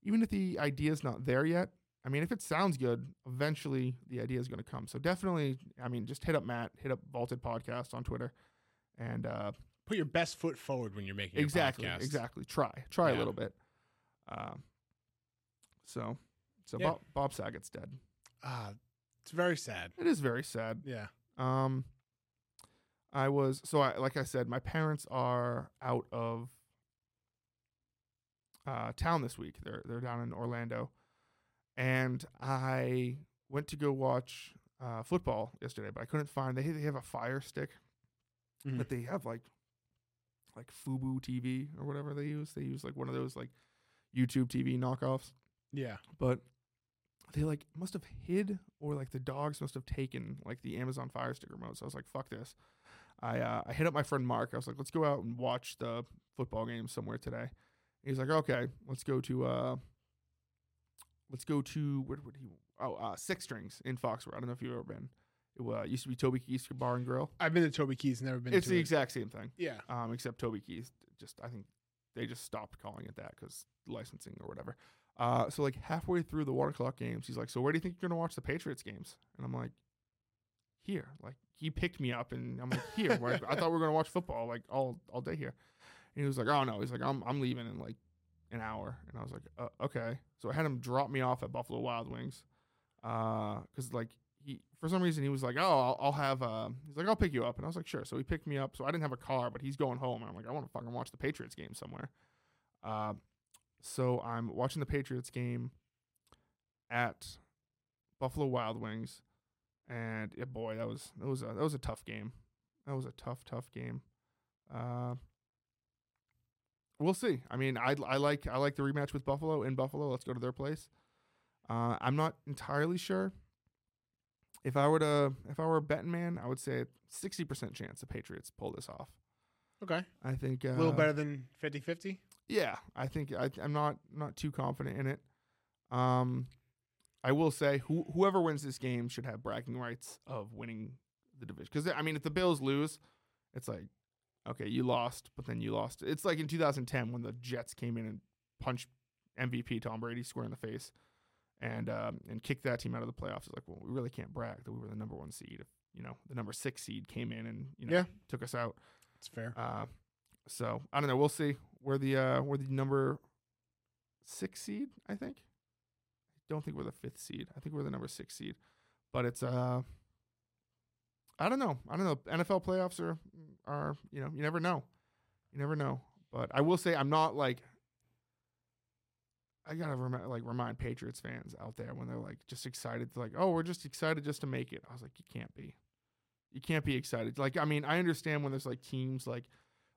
even if the idea's not there yet, I mean if it sounds good, eventually the idea is going to come. So definitely, I mean just hit up Matt, hit up Vaulted Podcast on Twitter and uh Put your best foot forward when you're making exactly podcast. exactly try try a little bit um so so Yeah. bob, bob saget's dead Ah, it's very sad. it is very sad Yeah. um i was so i like i said my parents are out of uh town this week they're they're down in orlando and i went to go watch uh football yesterday but i couldn't find they they have a fire stick Mhm. that they have like like Fubo TV or whatever they use. They use like one of those like YouTube TV knockoffs, Yeah. but they like must have hid or like the dogs must have taken like the Amazon Fire Stick remote. So I was like, fuck this. I uh, I hit up my friend Mark. I was like, let's go out and watch the football game somewhere today. He's like, okay, let's go to uh, let's go to where would he? Oh, uh, Six Strings in Foxborough. I don't know if you've ever been. It uh, used to be Toby Keith's Bar and Grill. I've been to Toby Keith's, never been It's the it. exact same thing Yeah. um, except Toby Keith. Just I think they just stopped calling it that because licensing or whatever. Uh, so like halfway through the water clock games, he's like, "So where do you think you're gonna watch the Patriots games?" And I'm like, here. Like he picked me up and I'm like, here. I thought we were gonna watch football like all all day here. And he was like, oh no. He's like, I'm I'm leaving in like an hour. And I was like, uh, okay. So I had him drop me off at Buffalo Wild Wings, because like he for some reason he was like, oh, I'll, I'll have. Uh, he's like, I'll pick you up, and I was like, sure. So he picked me up. So I didn't have a car, but he's going home, and I'm like, I want to fucking watch the Patriots game somewhere. Uh, so I'm watching the Patriots game at Buffalo Wild Wings, and yeah, boy, that was that was a that was a tough game. That was a tough, tough game. Uh, we'll see. I mean, I I like I like the rematch with Buffalo in Buffalo. Let's go to their place. Uh, I'm not entirely sure. If I were to if I were a betting man, I would say sixty percent chance the Patriots pull this off. Okay. I think uh, A little better than 50-50? Yeah, I think I, I'm not not too confident in it. Um, I will say who, whoever wins this game should have bragging rights of winning the division. Because I mean, if the Bills lose, it's like, okay, you lost, but then you lost. It's like in 2010 when the Jets came in and punched MVP Tom Brady square in the face, and um, and kicked that team out of the playoffs. It's like, well, we really can't brag that we were the number one seed. If you know the number six seed came in and you know Yeah. took us out. It's fair. Uh, so I don't know. We'll see. We're the uh, we're the number six seed. I think. I don't think we're the fifth seed. I think we're the number six seed. But it's uh, I don't know. I don't know. NFL playoffs are are you know you never know, you never know. But I will say I'm not like. I gotta remi- like remind Patriots fans out there when they're like just excited like oh we're just excited just to make it. I was like you can't be, you can't be excited. Like I mean I understand when there's like teams like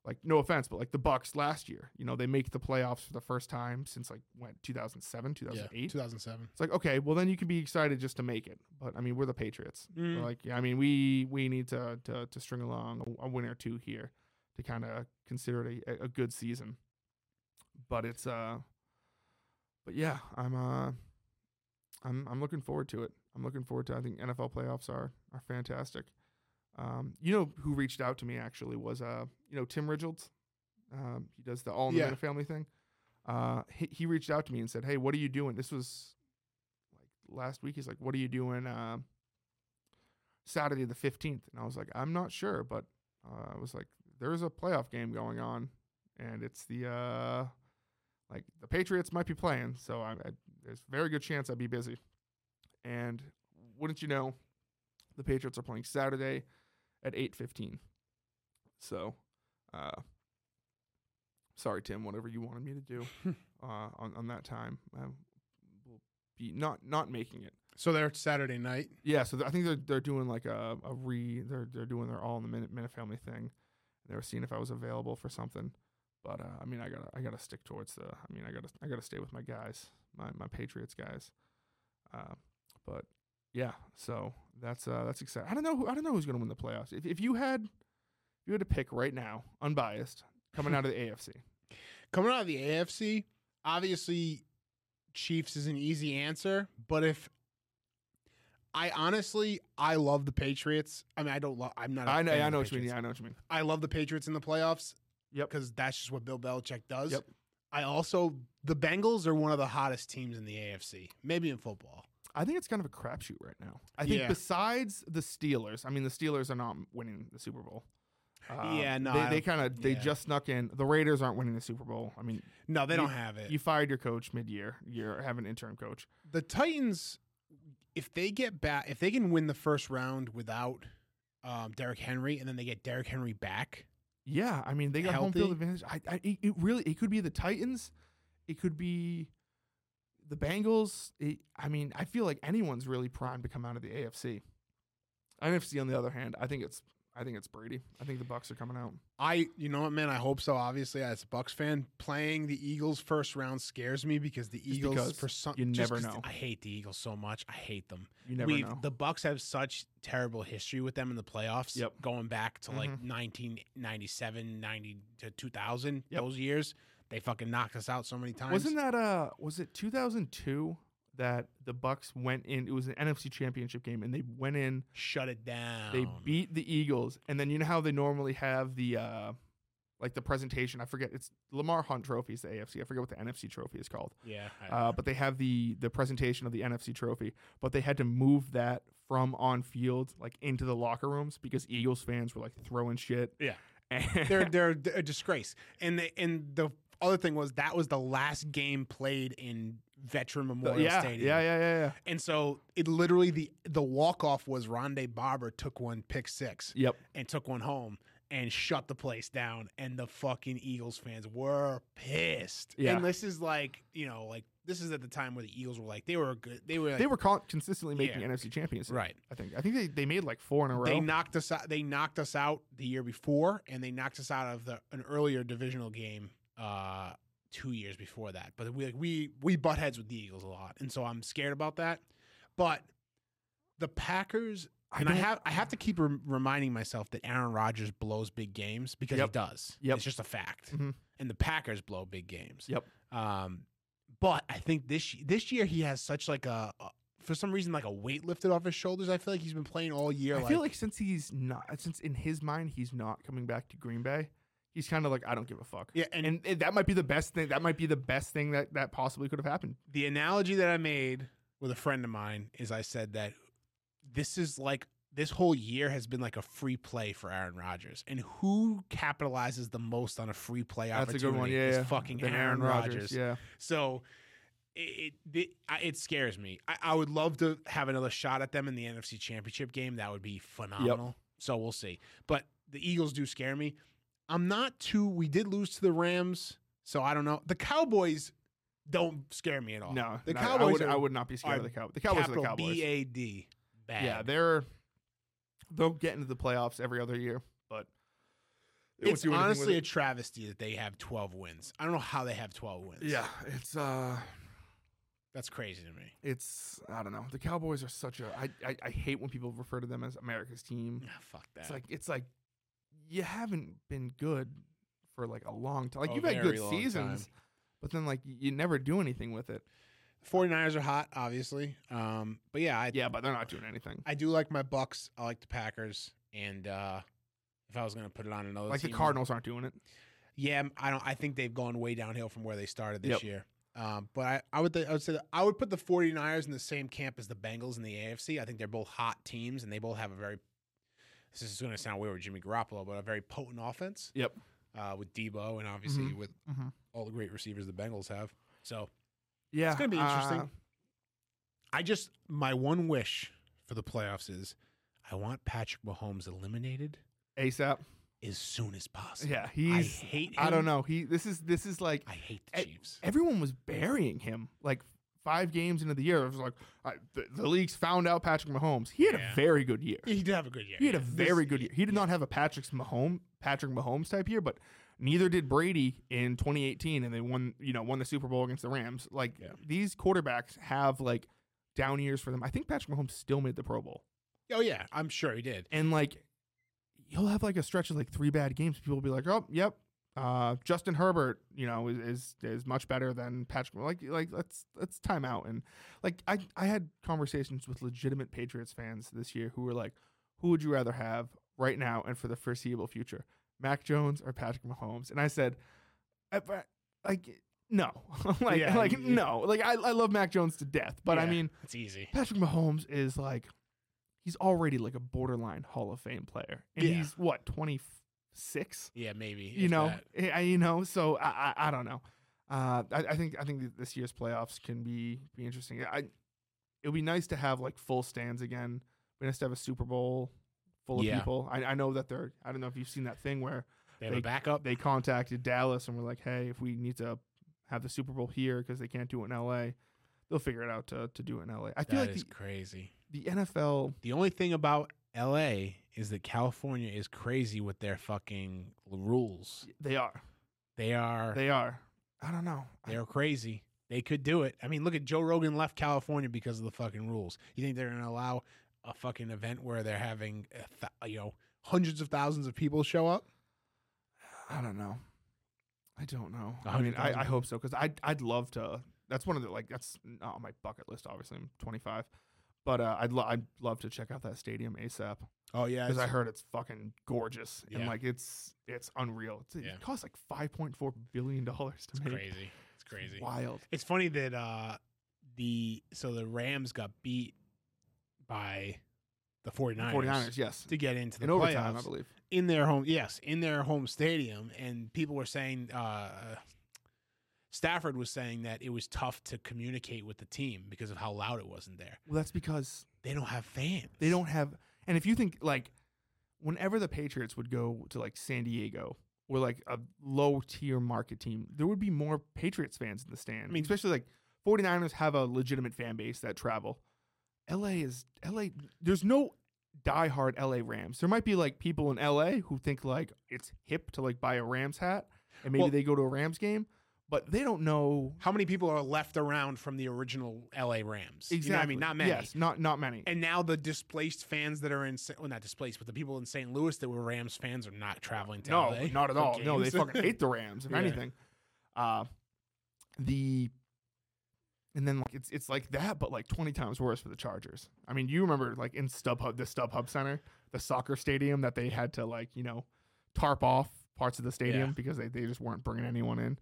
like no offense, but like the Bucks last year, you know, they make the playoffs for the first time since like what 2007, 2008. 2007. It's like okay, well then you can be excited just to make it. But I mean, we're the Patriots. Mm. We're like yeah, I mean, we we need to to, to string along a, a win or two here to kind of consider it a, a good season. But it's uh, but yeah, I'm uh, I'm I'm looking forward to it. I'm looking forward to. I think NFL playoffs are are fantastic. Um, you know who reached out to me actually was uh, you know Tim Richards. Um, he does the All in the Yeah. Family thing. Uh, he, he reached out to me and said, "Hey, what are you doing?" This was like last week. He's like, "What are you doing?" Uh, Saturday the fifteenth, and I was like, "I'm not sure," but uh, I was like, "There's a playoff game going on, and it's the uh, like the Patriots might be playing, so I, I, there's a very good chance I'd be busy." And wouldn't you know, the Patriots are playing Saturday at 8:15. So, uh sorry Tim, whatever you wanted me to do uh on on that time, I will be not not making it. So they're Saturday night. Yeah, so th- I think they're they're doing like a, a re they're they're doing their all in the minute minute family thing. They were seeing if I was available for something. But uh, I mean I gotta I gotta stick towards the I mean I gotta I gotta stay with my guys, my my Patriots guys. Uh, but yeah, so that's uh that's exciting. I don't know who I don't know who's gonna win the playoffs. If if you had if you had to pick right now, unbiased, coming out of the AFC. Coming out of the AFC, obviously Chiefs is an easy answer, but if I honestly I love the Patriots. I mean, I don't love I'm not a I know fan I know what you mean. Yeah, I know what you mean. I love the Patriots in the playoffs. Yep. Because that's just what Bill Belichick does. Yep. I also the Bengals are one of the hottest teams in the AFC, maybe in football. I think it's kind of a crapshoot right now. I think Yeah. besides the Steelers, I mean, the Steelers are not winning the Super Bowl. Uh, Yeah, no, they, they kind of they yeah. just snuck in. The Raiders aren't winning the Super Bowl. I mean, No, they You- don't have it. you fired your coach mid-year. You have an interim coach. the Titans, if they get back, if they can win the first round without um, Derrick Henry, and then they get Derrick Henry back, Yeah, I mean, they got home field advantage. I, I, it really, it could be the Titans. It could be the Bengals. It, I mean, I feel like anyone's really primed to come out of the AFC. NFC, on the other hand, I think it's, I think it's Brady. I think the Bucks are coming out. I, you know what, man, I hope so. Obviously, as a Bucks fan, playing the Eagles first round scares me because the Eagles, because for some, you just never know. I hate the Eagles so much. I hate them. You never We've, know. The Bucks have such terrible history with them in the playoffs. Yep. Going back to like Mhm. 1997, 90 to 2000, Yep. those years, they fucking knocked us out so many times. Wasn't that uh was it 2002 that the Bucks went in it was an NFC championship game and they went in Shut it down. they beat the Eagles and then you know how they normally have the uh like the presentation. I forget it's Lamar Hunt Trophy is the AFC. I forget what the NFC trophy is called. Yeah. Uh, but they have the the presentation of the NFC trophy, but they had to move that from on field like into the locker rooms because Eagles fans were like throwing shit. Yeah. And they're they're a disgrace. And the, and the other thing was that was the last game played in Veteran Memorial yeah, Stadium. yeah, yeah, yeah, yeah. And so it literally the the walk off was Rondé Barber took one pick six Yep. and took one home and shut the place down. And the fucking Eagles fans were pissed. Yeah. And this is like you know like this is at the time where the Eagles were like they were good. They were like, They were con- consistently making Yeah. NFC champions. right. I think. I think they, they made like four in a row. They knocked us out. They knocked us out the year before, and they knocked us out of the an earlier divisional game uh, two years before that. But we like we we butt heads with the Eagles a lot, and so I'm scared about that. But the Packers, and I have I have to keep rem- reminding myself that Aaron Rodgers blows big games because Yep. he does. Yep. it's just a fact. Mhm. And the Packers blow big games. Yep. Um, but I think this this year he has such like a. a for some reason, like a weight lifted off his shoulders. I feel like he's been playing all year. I feel like since he's not, since in his mind he's not coming back to Green Bay, he's kind of like I don't give a fuck. yeah, and And, and that might be the best thing. That might be the best thing that that possibly could have happened. the analogy that I made with a friend of mine is I said that this is like this whole year has been like a free play for Aaron Rodgers, and who capitalizes the most on a free play That's a opportunity good one. Yeah, is yeah. fucking Than Aaron, Rodgers. Yeah. So it it, it, scares me. I, I would love to have another shot at them in the NFC Championship game. That would be phenomenal. So we'll see. But the Eagles do scare me. I'm not too. We did lose to the Rams, so I don't know. The Cowboys don't scare me at all. No, the no, Cowboys I would, are I would not be scared of the Cowboys. The Cowboys are the Cowboys. B A D. Bad. Yeah, they're they'll get into the playoffs every other year, but it's do anything with honestly a travesty that they have 12 wins. I don't know how they have 12 wins. yeah. It's uh, That's crazy to me. it's I don't know. The Cowboys are such a I I, I hate when people refer to them as America's team. Ah, fuck that. It's like it's like you haven't been good for like a long time. Like A you've had good seasons, time. but then like you, never do anything with it. 49ers are hot, obviously. Um, but yeah, I, Yeah, but they're not doing anything. I do like my Bucks. I like the Packers. And uh, if I was going to put it on another Like the Cardinals aren't doing it. Yeah, I don't. I think they've gone way downhill from where they started this Yep. year. Um, but I, I would, th- I would say I would put the 49ers in the same camp as the Bengals in the AFC. I think they're both hot teams, and they both have a very. This is going to sound weird with Jimmy Garoppolo, but a very potent offense. Yep. Uh, with Deebo and obviously Mhm. with Mm-hmm. all the great receivers the Bengals have. So Yeah, it's gonna be interesting. uh, I just my one wish for the playoffs is I want Patrick Mahomes eliminated ASAP. as soon as possible. Yeah, I he's. hate. Him. I don't know. He. This is. This is like I hate the Chiefs. everyone was burying him like five games into the year. It was like I, the, the leagues found out Patrick Mahomes. He had Yeah. a very good year. He did have a good year. He had a very This- good year. He did not have a Patrick Mahomes Patrick Mahomes type year, but neither did Brady in 2018, and they won. You know, won the Super Bowl against the Rams. Like Yeah. these quarterbacks have like down years for them. I think Patrick Mahomes still made the Pro Bowl, Oh yeah, I'm sure he did. and like he'll have like a stretch of like three bad games. People will be like, "Oh, yep." Uh, Justin Herbert, you know, is, is is much better than Patrick. Like, like let's let's time out and like I I had conversations with legitimate Patriots fans this year who were like, who would you rather have right now and for the foreseeable future, Mac Jones or Patrick Mahomes? And I said, I, but, like no, like Yeah, like you- no, like I I love Mac Jones to death, but I mean it's easy. Patrick Mahomes is like he's already like a borderline Hall of Fame player, and Yeah. he's what twenty six Yeah, maybe. you know. I, you know. So I, I, I don't know. Uh, I, I think I think this year's playoffs can be be interesting. I, it would be nice to have like full stands again. Be nice to have a Super Bowl full of Yeah. people. I, I know that they're. I don't know if you've seen that thing where they have they- a backup. they contacted Dallas and were like, "Hey, if we need to have the Super Bowl here because they can't do it in L.A., they'll figure it out to, to do it in L.A." I feel That like is the, crazy. the NFL. The only thing about L.A. is that California is crazy with their fucking rules. They are. They are They are. I don't know. They're crazy. They could do it. I mean, look at Joe Rogan left California because of the fucking rules. You think they're going to allow a fucking event where they're having th- you know hundreds of thousands of people show up? I don't know. I don't know. I mean, I, I hope so because I'd I'd love to. That's one of the like that's not on my bucket list. Obviously, I'm 25, But uh, I'd lo- I'd love to check out that stadium ASAP Oh yeah, because I heard it's fucking gorgeous and Yeah. like it's it's unreal. It's, Yeah. It costs like five point four billion dollars to it's make. crazy. It's crazy. Wild. It's funny that uh the so the Rams got beat by the 49ers, 49ers, yes. to get into the In overtime, I playoffs believe. in their home yes in their home stadium and people were saying uh Stafford was saying that it was tough to communicate with the team because of how loud it wasn't there. Well, that's because They don't have fans. they don't have. And if you think like, whenever the Patriots would go to like San Diego or like a low tier market team, there would be more Patriots fans in the stand. I mean- mean, especially like 49ers have a legitimate fan base that travel. LA is LA. There's no diehard LA Rams. There might be like people in LA who think like it's hip to like buy a Rams hat and maybe Well- they go to a Rams game, but they don't know How many people are left around from the original LA Rams? exactly. You know I mean, not many. Yes, not not many. And now the displaced fans that are in, well, not displaced, but the people in St. Louis that were Rams fans are not traveling to No, LA. not at all. No, they fucking hate the Rams, if Yeah. anything. Uh the and then like it's it's like that, but like twenty times worse for the Chargers. I mean, you remember like in StubHub, the StubHub Center, the soccer stadium that they had to like you know tarp off parts of the stadium Yeah. because they, they just weren't bringing anyone in.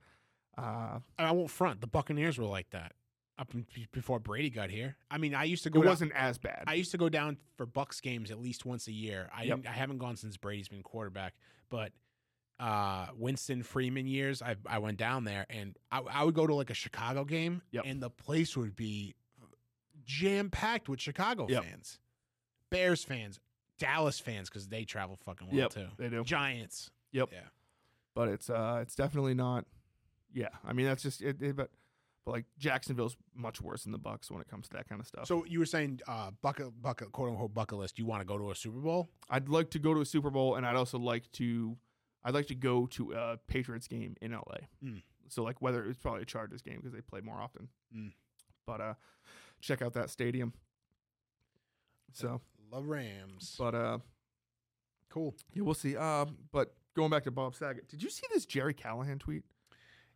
Uh, I won't front. The Buccaneers were like that up before Brady got here. I mean, I used to go. down- wasn't as bad. I used to go down for Bucks games at least once a year. I Yep. I haven't gone since Brady's been quarterback, but uh, Winston Freeman years, I I went down there and I, I would go to like a Chicago game, Yep. and the place would be jam packed with Chicago Yep. fans, Bears fans, Dallas fans because they travel fucking well too. they do. Giants. Yep. Yeah. but it's uh it's definitely not. Yeah, I mean that's just it. it but but like Jacksonville's much worse than the Bucks when it comes to that kind of stuff. So you were saying uh, bucket bucket quote unquote bucket list. You want to go to a Super Bowl? I'd like to go to a Super Bowl, and I'd also like to, I'd like to go to a Patriots game in LA. Mm. So like whether it's probably a Chargers game because they play more often. Mm. But uh, check out that stadium. So, Love Rams. but uh, Cool. yeah, we'll see. Um, but going back to Bob Saget, did you see this Gerry Callahan tweet?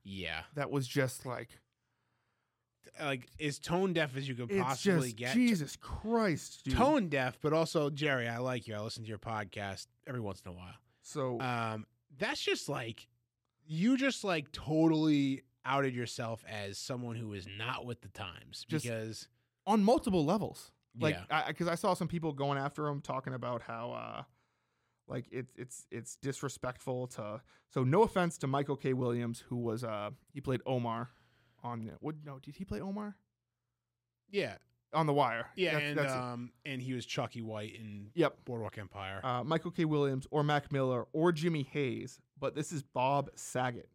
Yeah. That was just like Like as tone deaf as you could possibly just get. Jesus Christ, dude. Tone deaf, but also Gerry, I like you. I listen to your podcast every once in a while. So Um, that's just like you just like totally outed yourself as someone who is not with the times Just- because on multiple levels. Like, yeah, because I, saw some people going after him, talking about how, uh, like it's it's it's disrespectful to. So no offense to Michael K. Williams, who was uh he played Omar on what? No, did he play Omar yeah, on The Wire? yeah, That's- and that's um, and he was Chalky White in yep. Boardwalk Empire. Uh, Michael K. Williams or Mac Miller or Jimmy Hayes, but this is Bob Saget.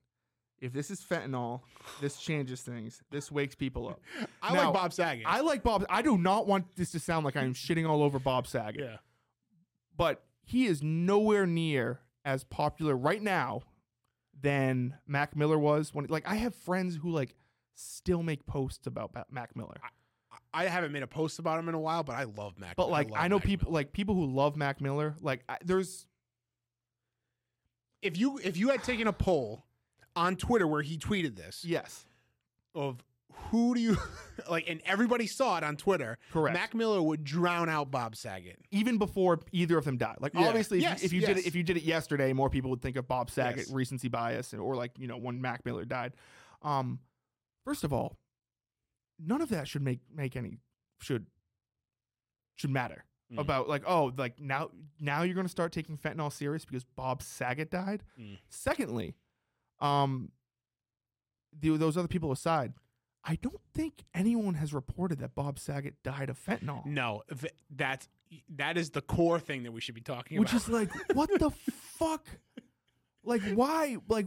If this is fentanyl, this changes things. This wakes people up. I now, like Bob Saget. I like Bob. I do not want this to sound like I'm shitting all over Bob Saget. yeah, but he is nowhere near as popular right now than Mac Miller was when like I have friends who like still make posts about Mac Miller. I haven't made a post about him in a while, but I love Mac. But like love I, know Mac people Miller. like people who love Mac Miller, like I, there's if you if you had taken a poll on Twitter where he tweeted this yes, of who do you like, and everybody saw it on Twitter. correct. Mac Miller would drown out Bob Saget. even before either of them died. Like Yeah. obviously if, Yes, you, if you did it if you did it yesterday, more people would think of Bob Saget Yes. recency bias or like, you know, when Mac Miller died. Um first of all, none of that should make make any should should matter. Mm. about like oh like now now you're going to start taking fentanyl serious because Bob Saget died. Mm. Secondly, um, the, those other people aside, I don't think anyone has reported that Bob Saget died of fentanyl, No, that's that is the core thing that we should be talking which about. Which is like what the fuck, like why like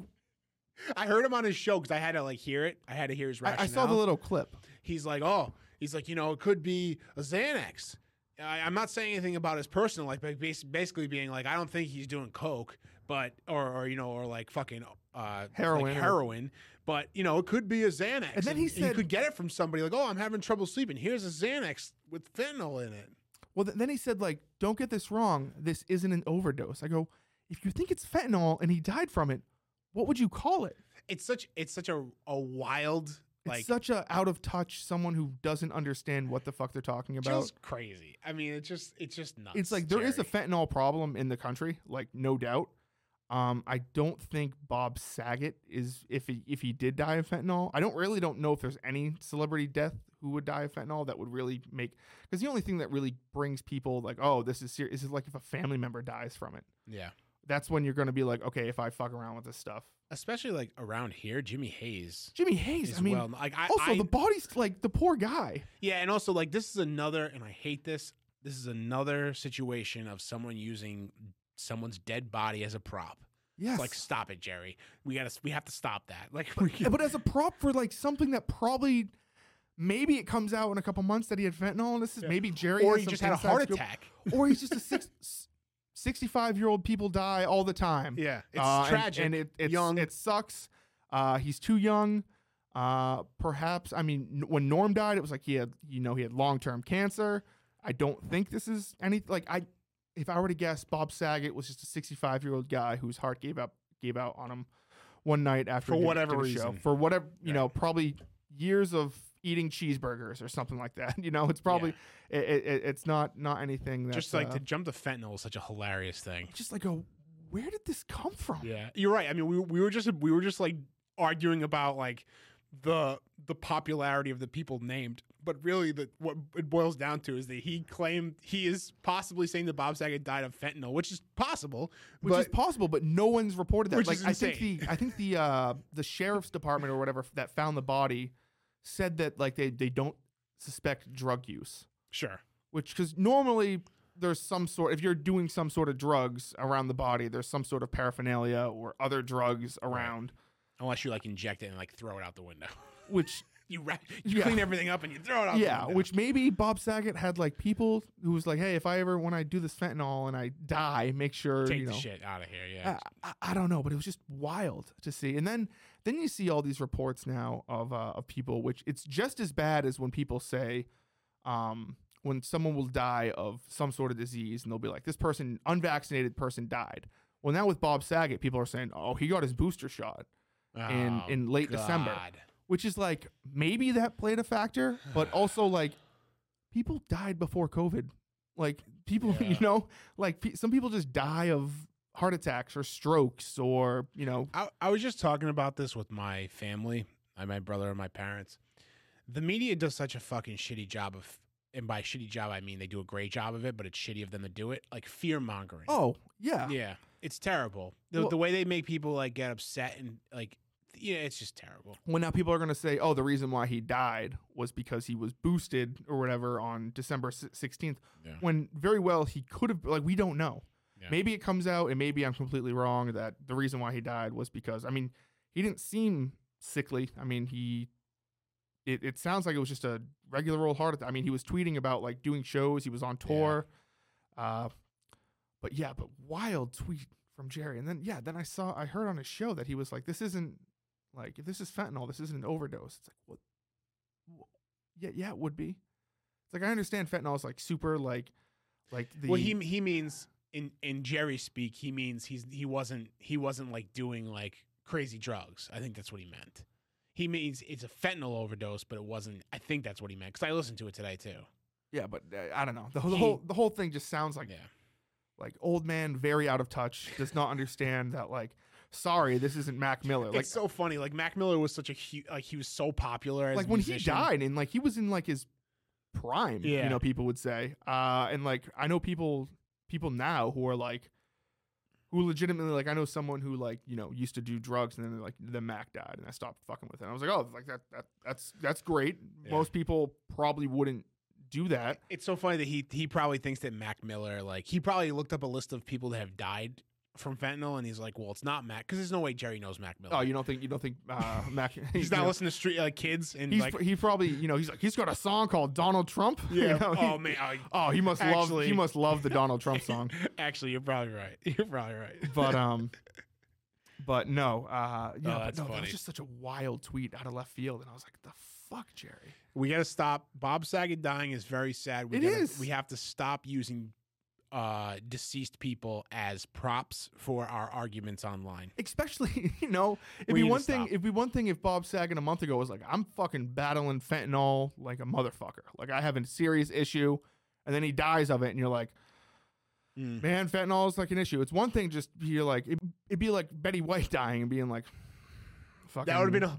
I heard him on his show because I had to like hear it. I had to hear his I, rationale. I saw the little clip. he's like, oh, he's like, you know, it could be a Xanax. I, I'm not saying anything about his personal life, but basically being like, I don't think he's doing coke, but or, or you know, or like fucking uh, Heroin like heroin. But you know, it could be a Xanax. And then he you said- could get it from somebody like, oh, I'm having trouble sleeping. Here's a Xanax with fentanyl in it. Well, th- then he said like, don't get this wrong. This isn't an overdose. I go, if you think it's fentanyl and he died from it, what would you call it? It's such it's such a a wild It's Like such a out of touch someone who doesn't understand what the fuck they're talking about. just crazy. I mean, it's just it's just nuts. it's like there is a fentanyl problem in the country, like no doubt. Um, I don't think Bob Saget is if he if he did die of fentanyl. I don't really don't know if there's any celebrity death who would die of fentanyl that would really make because the only thing that really brings people like oh this is serious is like if a family member dies from it. yeah. That's when you're gonna be like okay if I fuck around with this stuff. Especially like around here, Jimmy Hayes Jimmy Hayes. I mean, well. Like I, also I- the body's like the poor guy. yeah, and also like this is another, and I hate this. This is another situation of someone using someone's dead body as a prop. Yes. It's like stop it, Gerry. We gotta we have to stop that. Like we Yeah, but as a prop for like something that probably maybe it comes out in a couple months that he had fentanyl and this is Yeah. maybe Gerry or has he some just had a heart scoop, attack. or he's just a six, 65 year old people die all the time. Yeah, it's Uh, tragic. and, it it's, young. it sucks. Uh, he's too young. Uh, perhaps I mean when Norm died, it was like he had you know he had long term cancer. I don't think this is any like I if I were to guess, Bob Saget was just a 65 year old guy whose heart gave up gave out on him one night after For whatever a show. reason. for whatever you Right. know probably years of eating cheeseburgers or something like that. You know, it's probably it, it, it's not not anything that's just like uh, to jump to fentanyl is such a hilarious thing. just like a where did this come from? Yeah, you're right. I mean, we we were just we were just like arguing about like the the popularity of the people named, but really the what it boils down to is that he claimed he is possibly saying that Bob Saget died of fentanyl, which is possible, which but is possible, but no one's reported that. Which like is I think the I think the uh, the sheriff's department or whatever that found the body said that like they they don't suspect drug use, sure. which because normally there's some sort if you're doing some sort of drugs around the body, there's some sort of paraphernalia or other drugs around, Unless you like inject it and like throw it out the window. which you ra- you Yeah. clean everything up and you throw it out. yeah, which maybe Bob Saget had like people who was like, hey, if I ever when I do this fentanyl and I die, make sure take you the shit out of here. Yeah, I, I, I don't know, but it was just wild to see. And then then you see all these reports now of uh, of people, which it's just as bad as when people say, um, when someone will die of some sort of disease, and they'll be like, this person, unvaccinated person, died. Well, now with Bob Saget, people are saying, oh, he got his booster shot in Oh, in late December, God. Which is like maybe that played a factor, but also like people died before COVID. Like people, you know, like pe- some people just die of heart attacks or strokes or you know I, I was just talking about this with my family, my brother and my parents. The media does such a fucking shitty job of, and by shitty job I mean they do a great job of it, but it's shitty of them to do it. Like fear mongering. oh yeah yeah, it's terrible. The, Well- the way they make people like get upset and like, yeah, it's just terrible. well now people are going to say oh the reason why he died was because he was boosted or whatever on december 16th Yeah. when very well he could have like we don't know. Yeah. maybe it comes out and maybe i'm completely wrong that the reason why he died was because i mean he didn't seem sickly. I mean he it, it sounds like it was just a regular old heart attack. I mean he was tweeting about like doing shows. He was on tour. Uh but yeah but wild tweet from gerry. And then yeah then i saw i heard on his show that he was like this isn't like if this is fentanyl this isn't an overdose it's like what wh- yeah yeah it would be it's like i understand fentanyl is like super like like the well, he he means in in Gerry speak, he means he's he wasn't he wasn't like doing like crazy drugs. I think that's what he meant. He means it's a fentanyl overdose, but it wasn't. I think that's what he meant because I listened to it today too. Yeah, but uh, I don't know. The, whole- the He- whole the whole thing just sounds like Yeah. like old man, very out of touch, does not understand that like. Sorry, this isn't Mac Miller. Like it's so funny. Like Mac Miller was such a huge, like he was so popular. As like when he died and like he was in like his prime. Yeah. You know, people would say. Uh, and like I know people people now who are like who legitimately like I know someone who like you know used to do drugs and then like the Mac died and I stopped fucking with it. And I was like, oh, like that that that's that's great. Yeah. Most people probably wouldn't do that. It's so funny that he he probably thinks that Mac Miller, like he probably looked up a list of people that have died from fentanyl, and he's like, well, it's not Mac because there's no way Gerry knows Mac Miller. Oh, you don't think you don't think uh, Mac? he's you not know, listening to street kids and He's like. he probably you know he's like he's got a song called Donald Trump. You yeah. know, he- oh man. I- oh he must love he must love the Donald Trump song. Actually, you're probably right. You're probably right. But um, but no, uh, yeah, but Oh, that's no, that funny. was just such a wild tweet out of left field, and I was like, the fuck, Gerry. we got to stop. Bob Saget dying is very sad. We It gotta, is. We have to stop using uh, deceased people as props for our arguments online. Especially, you know, it'd We be one thing. stop. It'd be one thing if Bob Saget a month ago was like, "I'm fucking battling fentanyl like a motherfucker. Like I have a serious issue," and then he dies of it, and you're like, Mm. "Man, fentanyl is like an issue." It's one thing just you're like, it, it'd be like Betty White dying and being like, "Fucking." That would have been a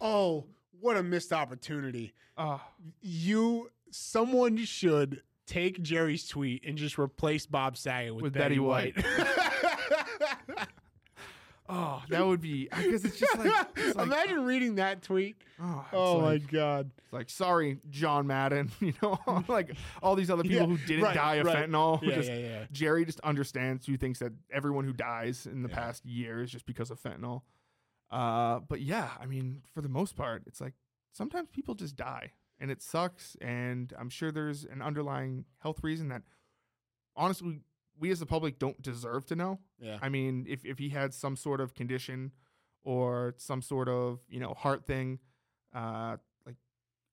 oh, what a missed opportunity. Uh, You someone should take Gerry's tweet and just replace Bob Saget with, With Betty, Betty White. oh, that would be because it's just like, it's like Imagine reading that tweet. oh, Oh my god. it's like sorry, John Madden. You know, like all these other people Yeah, who didn't right, die of right. fentanyl. Yeah, just yeah, yeah. Gerry just understands who thinks that everyone who dies in the Yeah. past year is just because of fentanyl. Uh, but yeah, I mean, for the most part, it's like sometimes people just die and it sucks. And I'm sure there's an underlying health reason that honestly, we as the public don't deserve to know. Yeah. I mean, if, if he had some sort of condition or some sort of, you know, heart thing, uh, like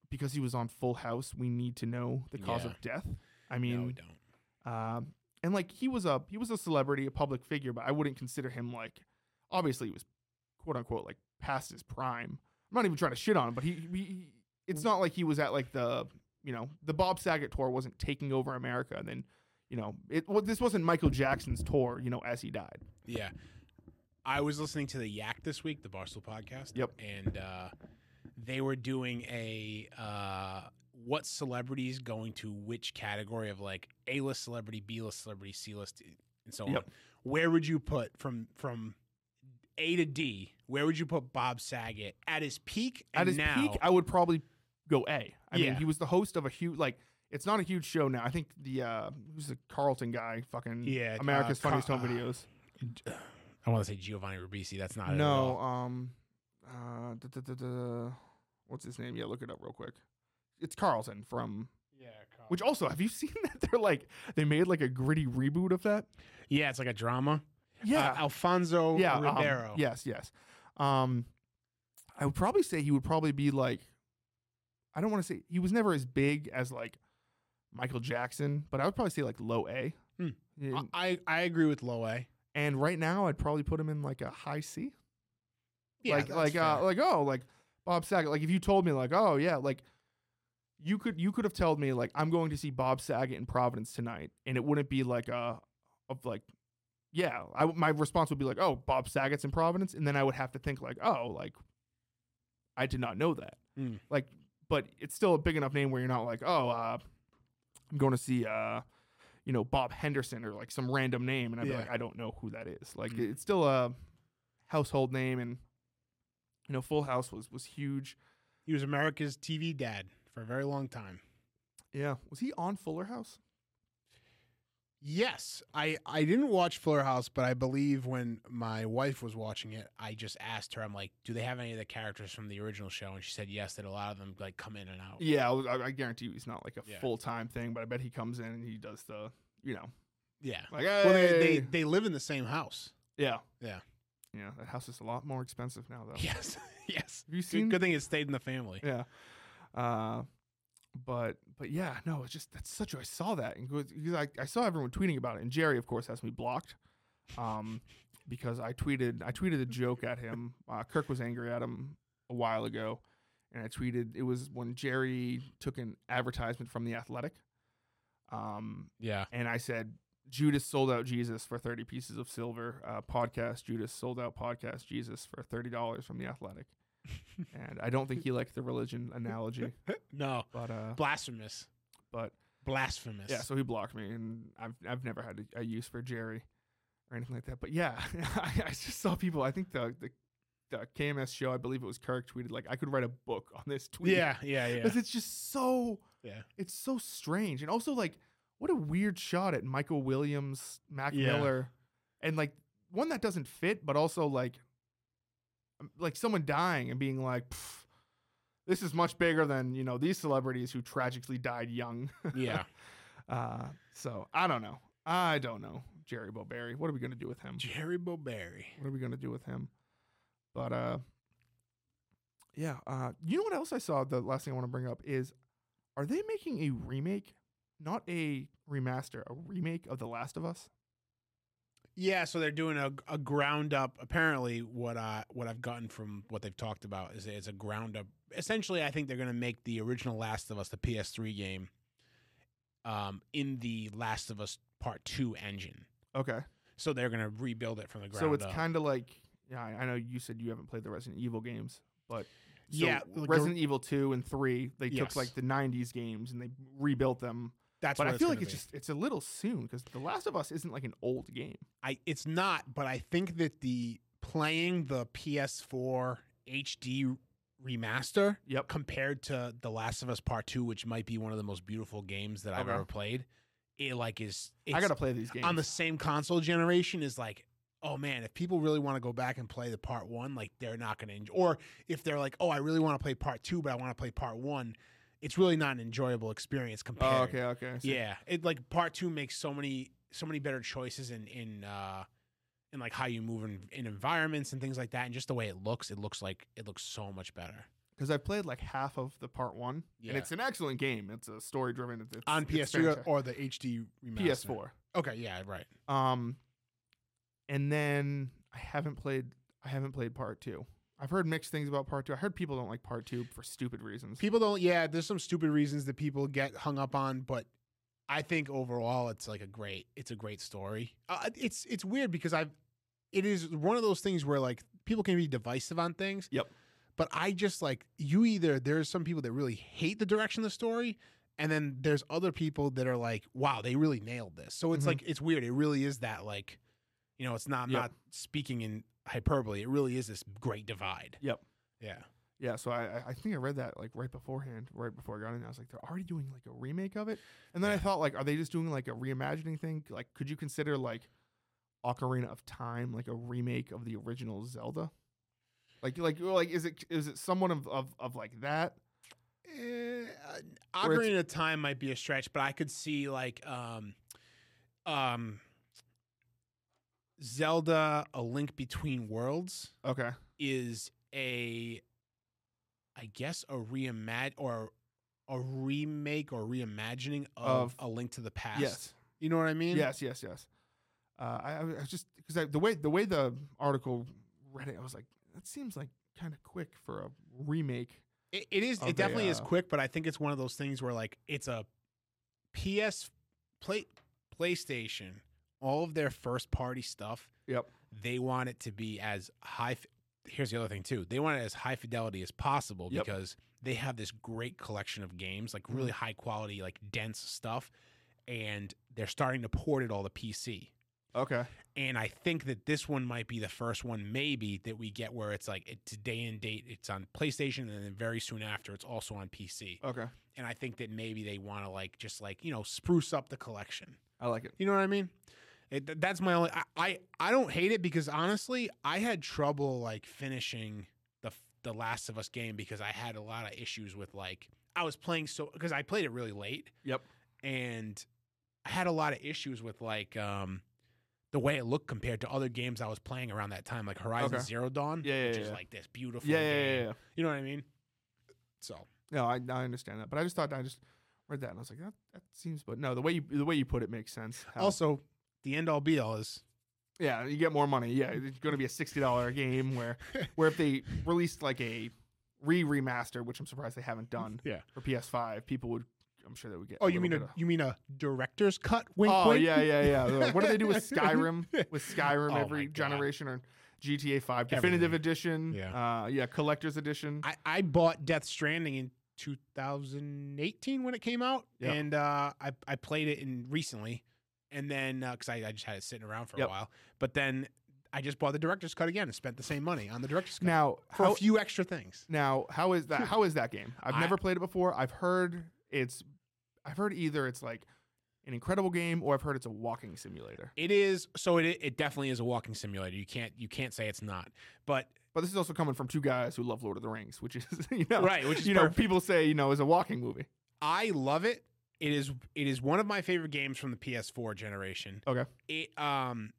because he was on Full House, we need to know the cause Yeah. of death. I no, mean, we don't. um, and like he was a he was a celebrity, a public figure, but I wouldn't consider him like obviously he was quote unquote like past his prime. I'm not even trying to shit on him, but he, he it's not like he was at like the you know the Bob Saget tour wasn't taking over America, and then you know it well, this wasn't Michael Jackson's tour, you know, as he died. Yeah. I was listening to the Yak this week, the Barstool podcast. Yep. And uh, they were doing a uh, what celebrities going to which category of like A list celebrity, B list celebrity, C list, and so on. Where would you put from from A to D? Where would you put Bob Saget at his peak? And At his now, peak, I would probably go A. I Yeah. mean, he was the host of a huge like. It's not a huge show now. I think the uh who's the Carlton guy, fucking Yeah, America's uh, Funniest Car- Home uh, Videos. I want to say Giovanni Ribisi. That's not it No, um, uh, da, da, da, da, what's his name? Yeah, look it up real quick. It's Carlton from. Yeah, Which also, have you seen that they're like they made like a gritty reboot of that? yeah, it's like a drama. Yeah, uh, Alfonso yeah, um, Ribeiro. yes, yes. Um, I would probably say he would probably be like. I don't want to say he was never as big as like Michael Jackson, but I would probably say like low A. Hmm. And, I I agree with Low A. and right now, I'd probably put him in like a high C. Yeah, like like uh like oh like Bob Saget like if you told me like oh yeah like you could you could have told me like I'm going to see Bob Saget in Providence tonight and it wouldn't be like a of like yeah I my response would be like oh Bob Saget's in Providence and then I would have to think like oh like I did not know that Mm. like but it's still a big enough name where you're not like oh uh I'm going to see uh you know Bob Henderson or like some random name and I'd be Yeah. like I don't know who that is like Mm. it's still a household name and you know Full House was was huge. he was America's TV dad for a very long time. Yeah, was he on Fuller House? Yes, I I didn't watch Fuller House, but I believe when my wife was watching it, I just asked her. I'm like, "Do they have any of the characters from the original show?" And she said yes. That a lot of them like come in and out. Yeah, I, was- I I guarantee you he's not like a Yeah. full time thing, but I bet he comes in and he does the you know Yeah. like Well, they, they they live in the same house. yeah Yeah. yeah that house is a lot more expensive now though. Yes. yes. Have you Good, seen? good thing it stayed in the family. Yeah. Uh, but but yeah, no, it's just that's such. a I saw that and because I, I saw everyone tweeting about it, and Gerry, of course, has me blocked. Um, because I tweeted I tweeted a joke at him. Uh, Kirk was angry at him a while ago, and I tweeted it was when Gerry took an advertisement from the Athletic. Um, Yeah. and I said Judas sold out Jesus for thirty pieces of silver. Uh, podcast Judas sold out podcast Jesus for thirty dollars from the Athletic. And I don't think he liked the religion analogy, No. but uh, Blasphemous. but Blasphemous. yeah, so he blocked me, and I've I've never had a, a use for Gerry or anything like that. But yeah, I, I just saw people. I think the, the the KMS show, I believe it was Kirk tweeted like I could write a book on this tweet. Yeah. Yeah. Yeah. because it's just so Yeah. it's so strange, and also like what a weird shot at Michael Williams, Mac Yeah. Miller, and like one that doesn't fit, but also like like someone dying and being like. This is much bigger than you know these celebrities who tragically died young. Yeah. Uh, so I don't know. I don't know. Gerry Boberry. What are we gonna do with him? Gerry Boberry. What are we gonna do with him? But uh, yeah. Uh, you know what else I saw? The last thing I want to bring up is, are they making a remake not a remaster, a remake of The Last of Us. Yeah, so they're doing a, a ground up. Apparently, what I what I've gotten from what they've talked about is it's a ground up. Essentially, I think they're going to make the original Last of Us, the PS3 game, um, in the Last of Us Part Two engine. Okay. So they're going to rebuild it from the ground So it's kind of like yeah, I know you said you haven't played the Resident Evil games, but so Yeah, like Resident Evil 2 and 3, they Yes. took like the 90s games and they rebuilt them. That's but I feel like it's be. just it's a little soon cuz The Last of Us isn't like an old game. I it's not, but I think that the playing the PS4 HD remaster Yep. compared to The Last of Us Part Two, which might be one of the most beautiful games that I've Okay. ever played, it like is I got to play these games. on the same console generation is like. Oh man, if people really want to go back and play the part one, like they're not going to enjoy. Or if they're like, "Oh, I really want to play part two, but I want to play part one," it's really not an enjoyable experience compared. Oh, okay, okay. Yeah, it like part two makes so many so many better choices in in uh in like how you move in, in environments and things like that, and just the way it looks. It looks like it looks so much better Cuz I played like half of the part 1 Yeah. and it's an excellent game. It's a story driven it's, on it's PS3 or, fantastic. or the HD remaster. PS4. Okay, yeah, right. Um and then I haven't played I haven't played part 2. I've heard mixed things about part 2. I heard people don't like part 2 for stupid reasons. People don't. Yeah, there's some stupid reasons that people get hung up on, but I think overall it's like a great it's a great story. Uh, it's it's weird because I've it is one of those things where like people can be divisive on things. Yep. But I just like you either there's some people that really hate the direction of the story and then there's other people that are like wow, they really nailed this. So it's Mhm. like it's weird. It really is that like you know, it's not I'm Yep. not speaking in hyperbole. It really is this great divide. Yep. Yeah. Yeah, so I I- think I read that like right beforehand, right before I got in. I was like, they're already doing like a remake of it, and then I thought like, are they just doing like a reimagining thing? Like, could you consider like Ocarina of Time like a remake of the original Zelda? Like like like is it is it someone of of, of like that? Eh, uh, Ocarina of Time might be a stretch, but I could see like um, um, Zelda: A Link Between Worlds Okay, is a, I guess, a reimag or a remake or reimagining of, Of- A Link to the Past. yes, you know what I mean? yes, yes, yes. Uh, I, I was just because the way the way the article read it, I was like, that seems like kind of quick for a remake. It, it is. It a, definitely is uh, quick, but I think it's one of those things where like it's a PS play PlayStation. All of their first party stuff, Yep. they want it to be as high. f- Here's the other thing too. They want it as high fidelity as possible Yep. because they have this great collection of games, like really mm. high quality, like dense stuff, and they're starting to port it all to PC. Okay. And I think that this one might be the first one, maybe that we get where it's like it's day and date. It's on PlayStation, and then very soon after, it's also on PC. Okay. And I think that maybe they want to like just like you know spruce up the collection. I like it. You know what I mean? It, that's my only. I, I I don't hate it because honestly, I had trouble like finishing the the Last of Us game because I had a lot of issues with like I was playing so because I played it really late Yep. and I had a lot of issues with like um the way it looked compared to other games I was playing around that time, like Horizon Okay. Zero Dawn, Yeah, yeah, which is like this beautiful Yeah, yeah, yeah, yeah. You know what I mean? So No, I, I understand that, but I just thought I just read that and I was like, that, that seems. But no, the way you the way you put it makes sense. How- also the end all be all is yeah, you get more money. Yeah, it's going to be a sixty dollar game where where if they released like a re remaster, which I'm surprised they haven't done yeah. for PS5, people would. I'm sure they would get. Oh, you mean a of- you mean a director's cut? Wink, Oh wink? yeah, yeah, yeah. what do they do with Skyrim? With Skyrim Oh, every generation or GTA Five Definitive Everything. Edition? Yeah. uh, yeah, Collector's Edition. I, I bought Death Stranding in 2018 when it came out, and uh, I I played it in recently, and then uh, because I, I just had it sitting around for Yep. a while, but then I just bought the director's cut again and spent the same money on the director's cut now, for how, a few extra things. Now, how is that? How is that game? I've I- never played it before. I've heard it's. I've heard either it's like an incredible game, or I've heard it's a walking simulator. It is so it it definitely is a walking simulator. You can't you can't say it's not, but But this is also coming from two guys who love Lord of the Rings, which is you know Right, which is you know people say you know is a walking movie. I love it. It is it is one of my favorite games from the PS4 generation. Okay. It um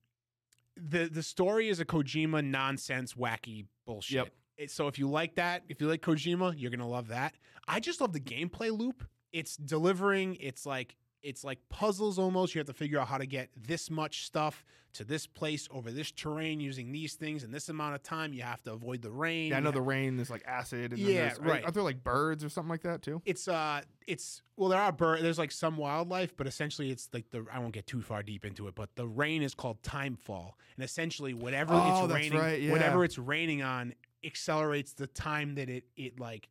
the the story is a Kojima nonsense wacky bullshit. Yep. It, so if you like that, if you like Kojima, you're gonna love that. I just love the gameplay loop. It's delivering. It's like it's like puzzles almost. You have to figure out how to get this much stuff to this place over this terrain using these things in this amount of time. You have to avoid the rain. Yeah, I know the rain is like acid. And Yeah, are- right. Are there like birds or something like that too? it's uh it's well there are bird there's like some wildlife but essentially it's like the i won't get too far deep into it but the rain is called timefall and essentially whatever Oh, it's raining right, yeah. whatever it's raining on accelerates the time that it it like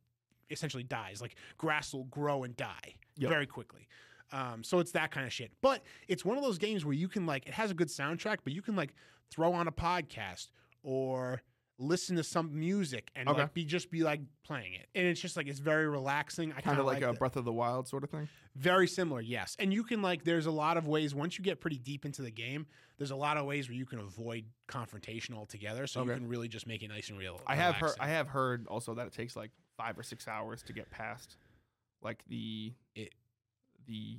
essentially dies like grass will grow and die Yep. very quickly um, so it's that kind of shit but it's one of those games where you can like it has a good soundtrack but you can like throw on a podcast or listen to some music and Okay. like be just be like playing it and it's just like it's very relaxing i Kind of like, like a that. Breath of the Wild sort of thing. Very similar, yes. And you can like there's a lot of ways once you get pretty deep into the game, there's a lot of ways where you can avoid confrontation altogether. So you can really just make it nice and real. I have heard. I have heard also that it takes like five or six hours to get past, like the It- the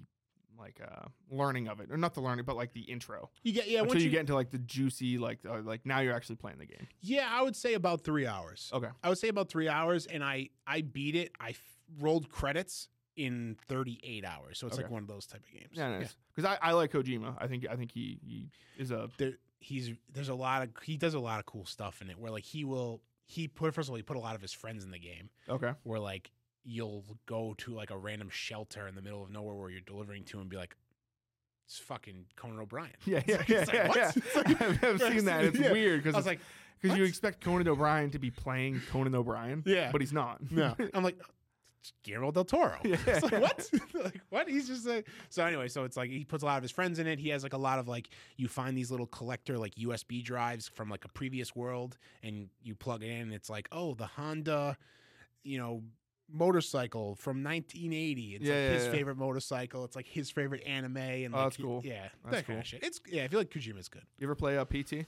like uh learning of it, or not the learning, but like the intro. you get yeah, Until once you, you, get into like the juicy, like uh, like now you're actually playing the game. Yeah, I would say about 3 hours. Okay. I would say about 3 hours and I I beat it. I f- rolled credits in 38 hours. So it's like one of those type of games. Yeah, nice. Because I, I like Kojima. I think I think he he is a there he's there's a lot of he does a lot of cool stuff in it where like he will he put first of all he put a lot of his friends in the game okay. where like you'll go to like a random shelter in the middle of nowhere where you're delivering to and be like it's fucking Conan O'Brien. Yeah, yeah, yeah, like, yeah. what? yeah. Like- I've, I've seen that. It's Yeah. weird I because was like, because you expect Conan O'Brien to be playing Conan O'Brien. Yeah. but he's not. no. I'm like, Guillermo del Toro. Yeah. It's like, what? like, what? He's just like, so anyway, so it's like he puts a lot of his friends in it. He has like a lot of like, you find these little collector like USB drives from like a previous world and you plug it in and it's like, oh, the Honda, you know, motorcycle from 1980. It's Yeah, like yeah, his yeah. favorite motorcycle. It's like his favorite anime. And Oh, like, that's cool. Yeah. That's that kind cool. of shit. It's, yeah, I feel like Kojima's good. You ever play uh, PT?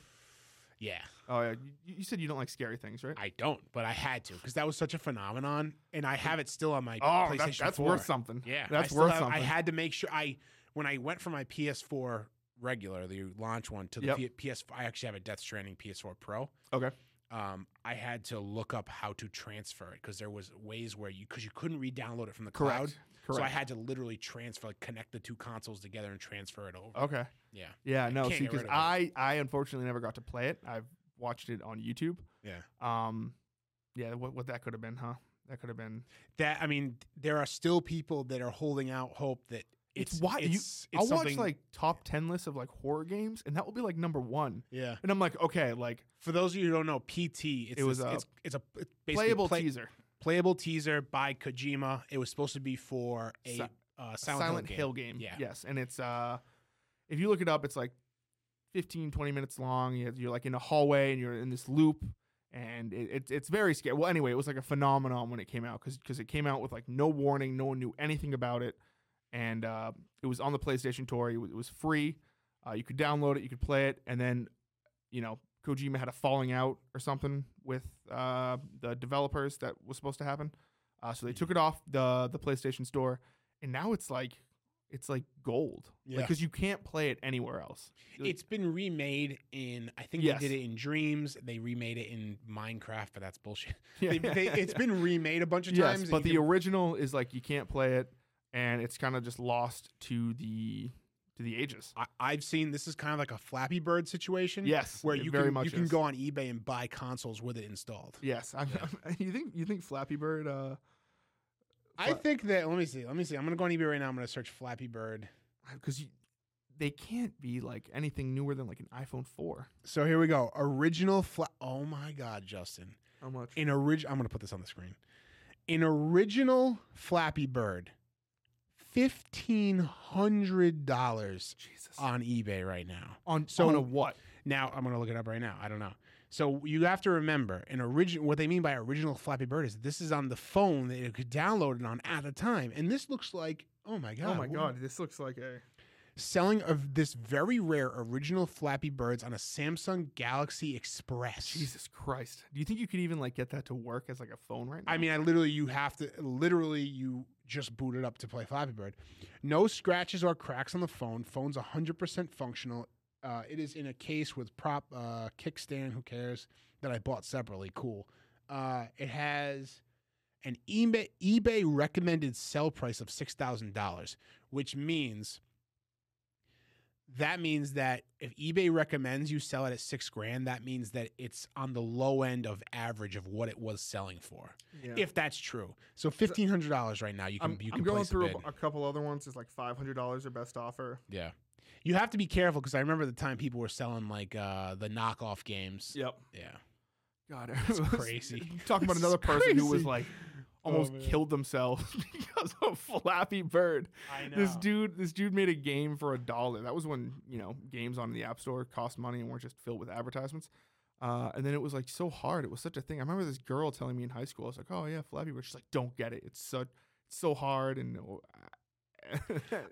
Yeah. Oh yeah. You, you said you don't like scary things, right? I don't, but I had to because that was such a phenomenon, and I have it still on my oh, PlayStation that, that's 4. worth something. Yeah, that's worth have- something. I had to make sure I when I went from my PS4 regular, the launch one, to the Yep. PS. I actually have a Death Stranding PS4 Pro. okay. Um, I had to look up how to transfer it because there was ways where you because you couldn't re-download it from the Correct. cloud. Correct. So I had to literally transfer, like connect the two consoles together and transfer it over. okay. Yeah, Yeah. No. See, because rid of it. I I unfortunately never got to play it. I've watched it on YouTube. yeah. Um. Yeah. What what that could have been, huh? That could have been. That I mean, there are still people that are holding out hope that It's, it's, why you. it's, it's I'll watch like top ten lists of like horror games, and that will be like number one. yeah. And I'm like, okay, like For those of you who don't know, PT it's It was this- a it's it's a it's playable play- teaser. playable teaser by Kojima. It was supposed to be for a Si- uh, Silent, Silent, Hill, Hill, game. game. Yeah. Yes, and it's uh, if you look it up, it's like 15, 20 minutes long. You- You're like in a hallway and you're in this loop, and it, it's it's very scary. Well, anyway, it was like a phenomenon when it came out because it came out with like no warning, no one knew anything about it, and uh, it was on the PlayStation Store. It was, free. Uh, you could download it, you could play it, and then you know Kojima had a falling out or something with uh, the developers that was supposed to happen. Uh, so they took it off the the PlayStation Store, and now it's like it's like gold. Yeah. because you can't play it anywhere else. It's been remade in. I think Yes. they did it in Dreams. They remade it in Minecraft, but that's bullshit. Yeah, They, they, it's been remade a bunch of yes, times. but the can- original is like you can't play it, and it's kind of just lost to the to the ages. I, I've seen this is kind of like a Flappy Bird situation. Yes, where you very can much you can go on eBay and buy consoles with it installed. Yes, I'm, you think you think Flappy Bird? Uh, I Fla- think that. Let me see. Let me see. I'm gonna go on eBay right now. I'm gonna search Flappy Bird. because they can't be like anything newer than like an iPhone four. So here we go. Original fla- Oh my god, Justin. How much? In original, I'm gonna put this on the screen. In original Flappy Bird, fifteen hundred dollars on eBay right now. on so- on a what? Now I'm gonna look it up right now. I don't know. So you have to remember, an original. What they mean by original Flappy Bird is this is on the phone that you could download it on at the time, and this looks like. Oh my god! oh my what- god, this looks like a Selling of this very rare original Flappy Birds on a Samsung Galaxy Express. Jesus Christ. Do you think you could even like get that to work as like a phone right now? I mean, I literally you have to literally you just boot it up to play Flappy Bird. No scratches or cracks on the phone. Phone's 100% functional. Uh, it is in a case with prop uh, kickstand. Who cares? That I bought separately. Cool. Uh, it has an eBay eBay recommended sell price of six thousand dollars, which means that means that if eBay recommends you sell it at six grand, that means that it's on the low end of average of what it was selling for. Yeah. If that's true, so fifteen hundred dollars right now, you can I'm, you I'm going through a, a couple other ones. It's like five hundred dollars or best offer. Yeah. You have to be careful because I remember the time people were selling like uh, the knockoff games. Yep. Yeah. God, It's crazy. Talking about another person who was like almost man. killed themselves because of Flappy Bird. I know. This dude, this dude made a game for a dollar. That was when you know games on the App Store cost money and weren't just filled with advertisements. Uh, and then it was like so hard. It was such a thing. I remember this girl telling me in high school. I was like, "Oh yeah, Flappy Bird." She's like, "Don't get it. It's so it's so hard." And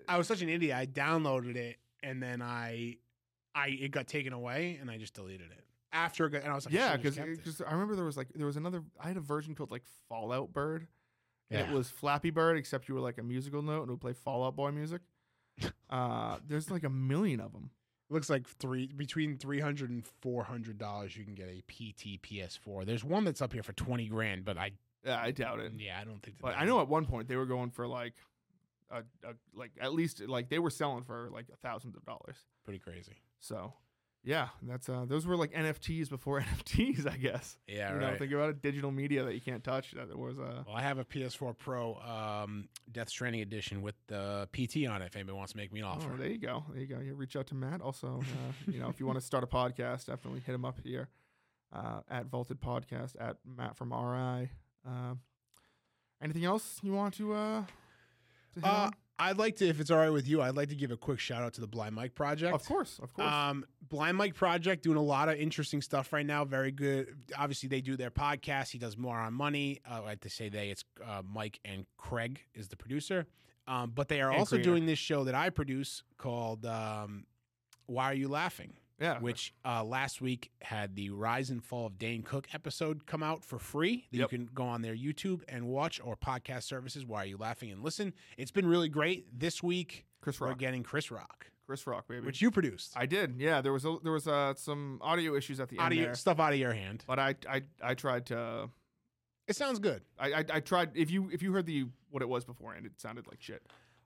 I was such an idiot. I downloaded it and then I, I it got taken away and I just deleted it after it got, and I was like, yeah, should've because. I remember there was like there was another. I had a version called like Fallout Bird. And Yeah. it was Flappy Bird, except you were like a musical note and it would play Fall Out Boy music. uh, there's like a million of them. looks like three between 300 and 400 dollars you can get a PT PS4. There's one that's up here for 20 grand, but I Yeah, I doubt it. yeah, I don't think that But I know at one point they were going for like a, a like at least like they were selling for like thousands of dollars. pretty crazy. So yeah, that's uh those were like NFTs before NFTs, I guess. Yeah, you know, right. think about it, digital media that you can't touch. That was uh Well, I have a PS4 Pro um, Death Stranding edition with the PT on it. If anybody wants to make me an offer, Oh, there you go. There you go. You reach out to Matt. Also, uh, you know, if you want to start a podcast, definitely hit him up here uh, at Vaulted Podcast at Matt from RI. Uh, anything else you want to? Uh, to hit uh, on? I'd like to, if it's all right with you, I'd like to give a quick shout out to the Blind Mike Project. Of course, of course. Um, Blind Mike Project doing a lot of interesting stuff right now. Very good. Obviously, they do their podcast. He does more on money. Uh, I like to say they. It's uh, Mike and Craig is the producer. Um, but they are And also creator. doing this show that I produce called um, "Why Are You Laughing." Yeah. which uh, last week had the Rise and Fall of Dane Cook episode come out for free that Yep. you can go on their YouTube and watch or podcast services. Why are you laughing and listen? It's been really great. This week Chris Rock. we're getting Chris Rock, Chris Rock, baby. which you produced. I did. Yeah, there was a, there was uh, some audio issues at the out end there, stuff out of your hand. but I I I tried to. It sounds good. I, I I tried. If you if you heard the what it was beforehand, it sounded like shit.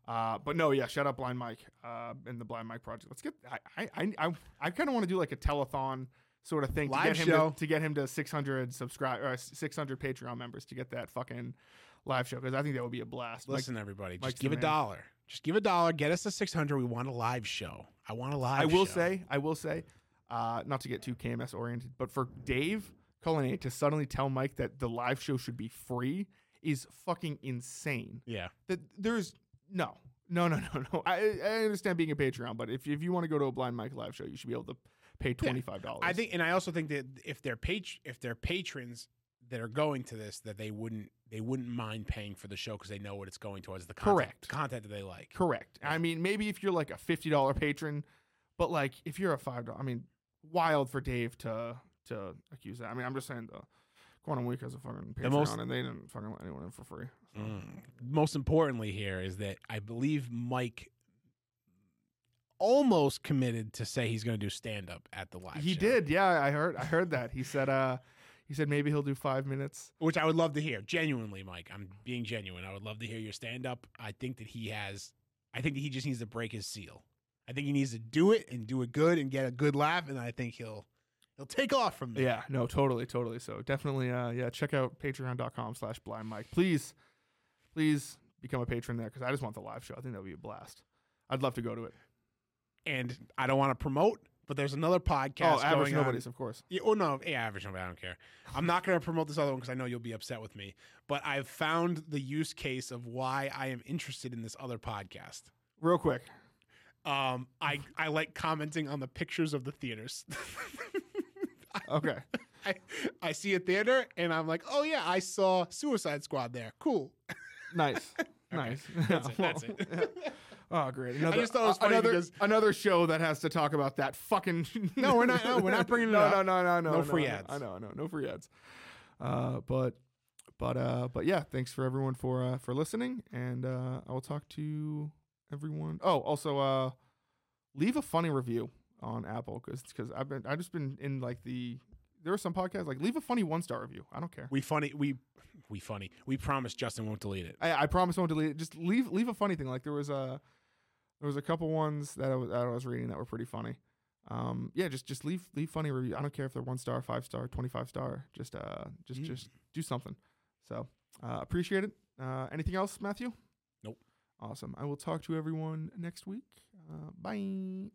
Uh, but no, yeah, shout out Blind Mike uh, and the Blind Mike project. Let's get. I I I, I, I kind of want to do like a telethon sort of thing to Live get him show. to, to get him to 600 subscribe or 600 Patreon members to get that fucking live show because I think that would be a blast. Mike- Listen, everybody, just Mike's give a man. dollar. Just give a dollar. Get us to six hundred. We want a live show. I want a live. I will show. say, I will say, uh, not to get too KMS oriented, but for Dave Cullinane to suddenly tell Mike that the live show should be free is fucking insane. yeah. that there's no. No no no no. I, I understand being a patreon but if, if you want to go to a blind mike live show you should be able to pay $25 I think, and I also think that if they're pat- if they're patrons that are going to this, that they wouldn't they wouldn't mind paying for the show because they know what it's going towards the content, Correct. content that they like. correct. I mean maybe if you're like a $50 patron but like if you're a $5 i mean wild for dave to to accuse that. I mean i'm just saying the quantum week has a fucking patreon most- and they didn't fucking let anyone in for free so. Mm. Most importantly, here is that I believe Mike almost committed to say he's going to do stand up at the live. he show, did yeah i heard i heard that he said uh he said maybe he'll do five minutes which I would love to hear. Genuinely, Mike, I'm being genuine. I would love to hear your stand up. I think that he has. I think that he just needs to break his seal. I think he needs to do it and do it good and get a good laugh, and I think he'll he'll take off from there. Yeah, no, totally, totally. So definitely, uh, yeah, check out patreon.com slash blind mike. Please, please become a patron there because I just want the live show. I think that would be a blast. I'd love to go to it. And I don't want to promote, but there's another podcast. oh, average going on- nobody's, of course. Yeah, oh no, yeah, average nobody. I don't care. I'm not going to promote this other one because I know you'll be upset with me. But I've found the use case of why I am interested in this other podcast. Real quick. Um, I I like commenting on the pictures of the theaters. Okay. I, I see a theater and I'm like, oh yeah, I saw Suicide Squad there. Cool. nice. Nice. That's it, that's it. oh, great. Another, just thought it was funny another, because- another show that has to talk about that fucking. No, we're not- no, we're not bringing it no, up. No, no, no, no, No free no. ads. I know, I know, no free ads. Uh, but, but, uh, but yeah, thanks for everyone for uh, for listening, and uh, I will talk to everyone. Oh, also, uh, leave a funny review on Apple because because I've been I just been in like the there are some podcasts like leave a funny one star review. I don't care. We funny we we funny. We promise Justin won't delete it. I, I promise won't delete it. Just leave leave a funny thing. Like there was a there was a couple ones that I was, that I was reading that were pretty funny. Um, yeah, just just leave leave funny review. I don't care if they're one star, five star, twenty five star. Just uh just Mm. just do something. So uh, appreciate it. Uh, anything else, Matthew? Nope. Awesome. I will talk to everyone next week. Uh, bye.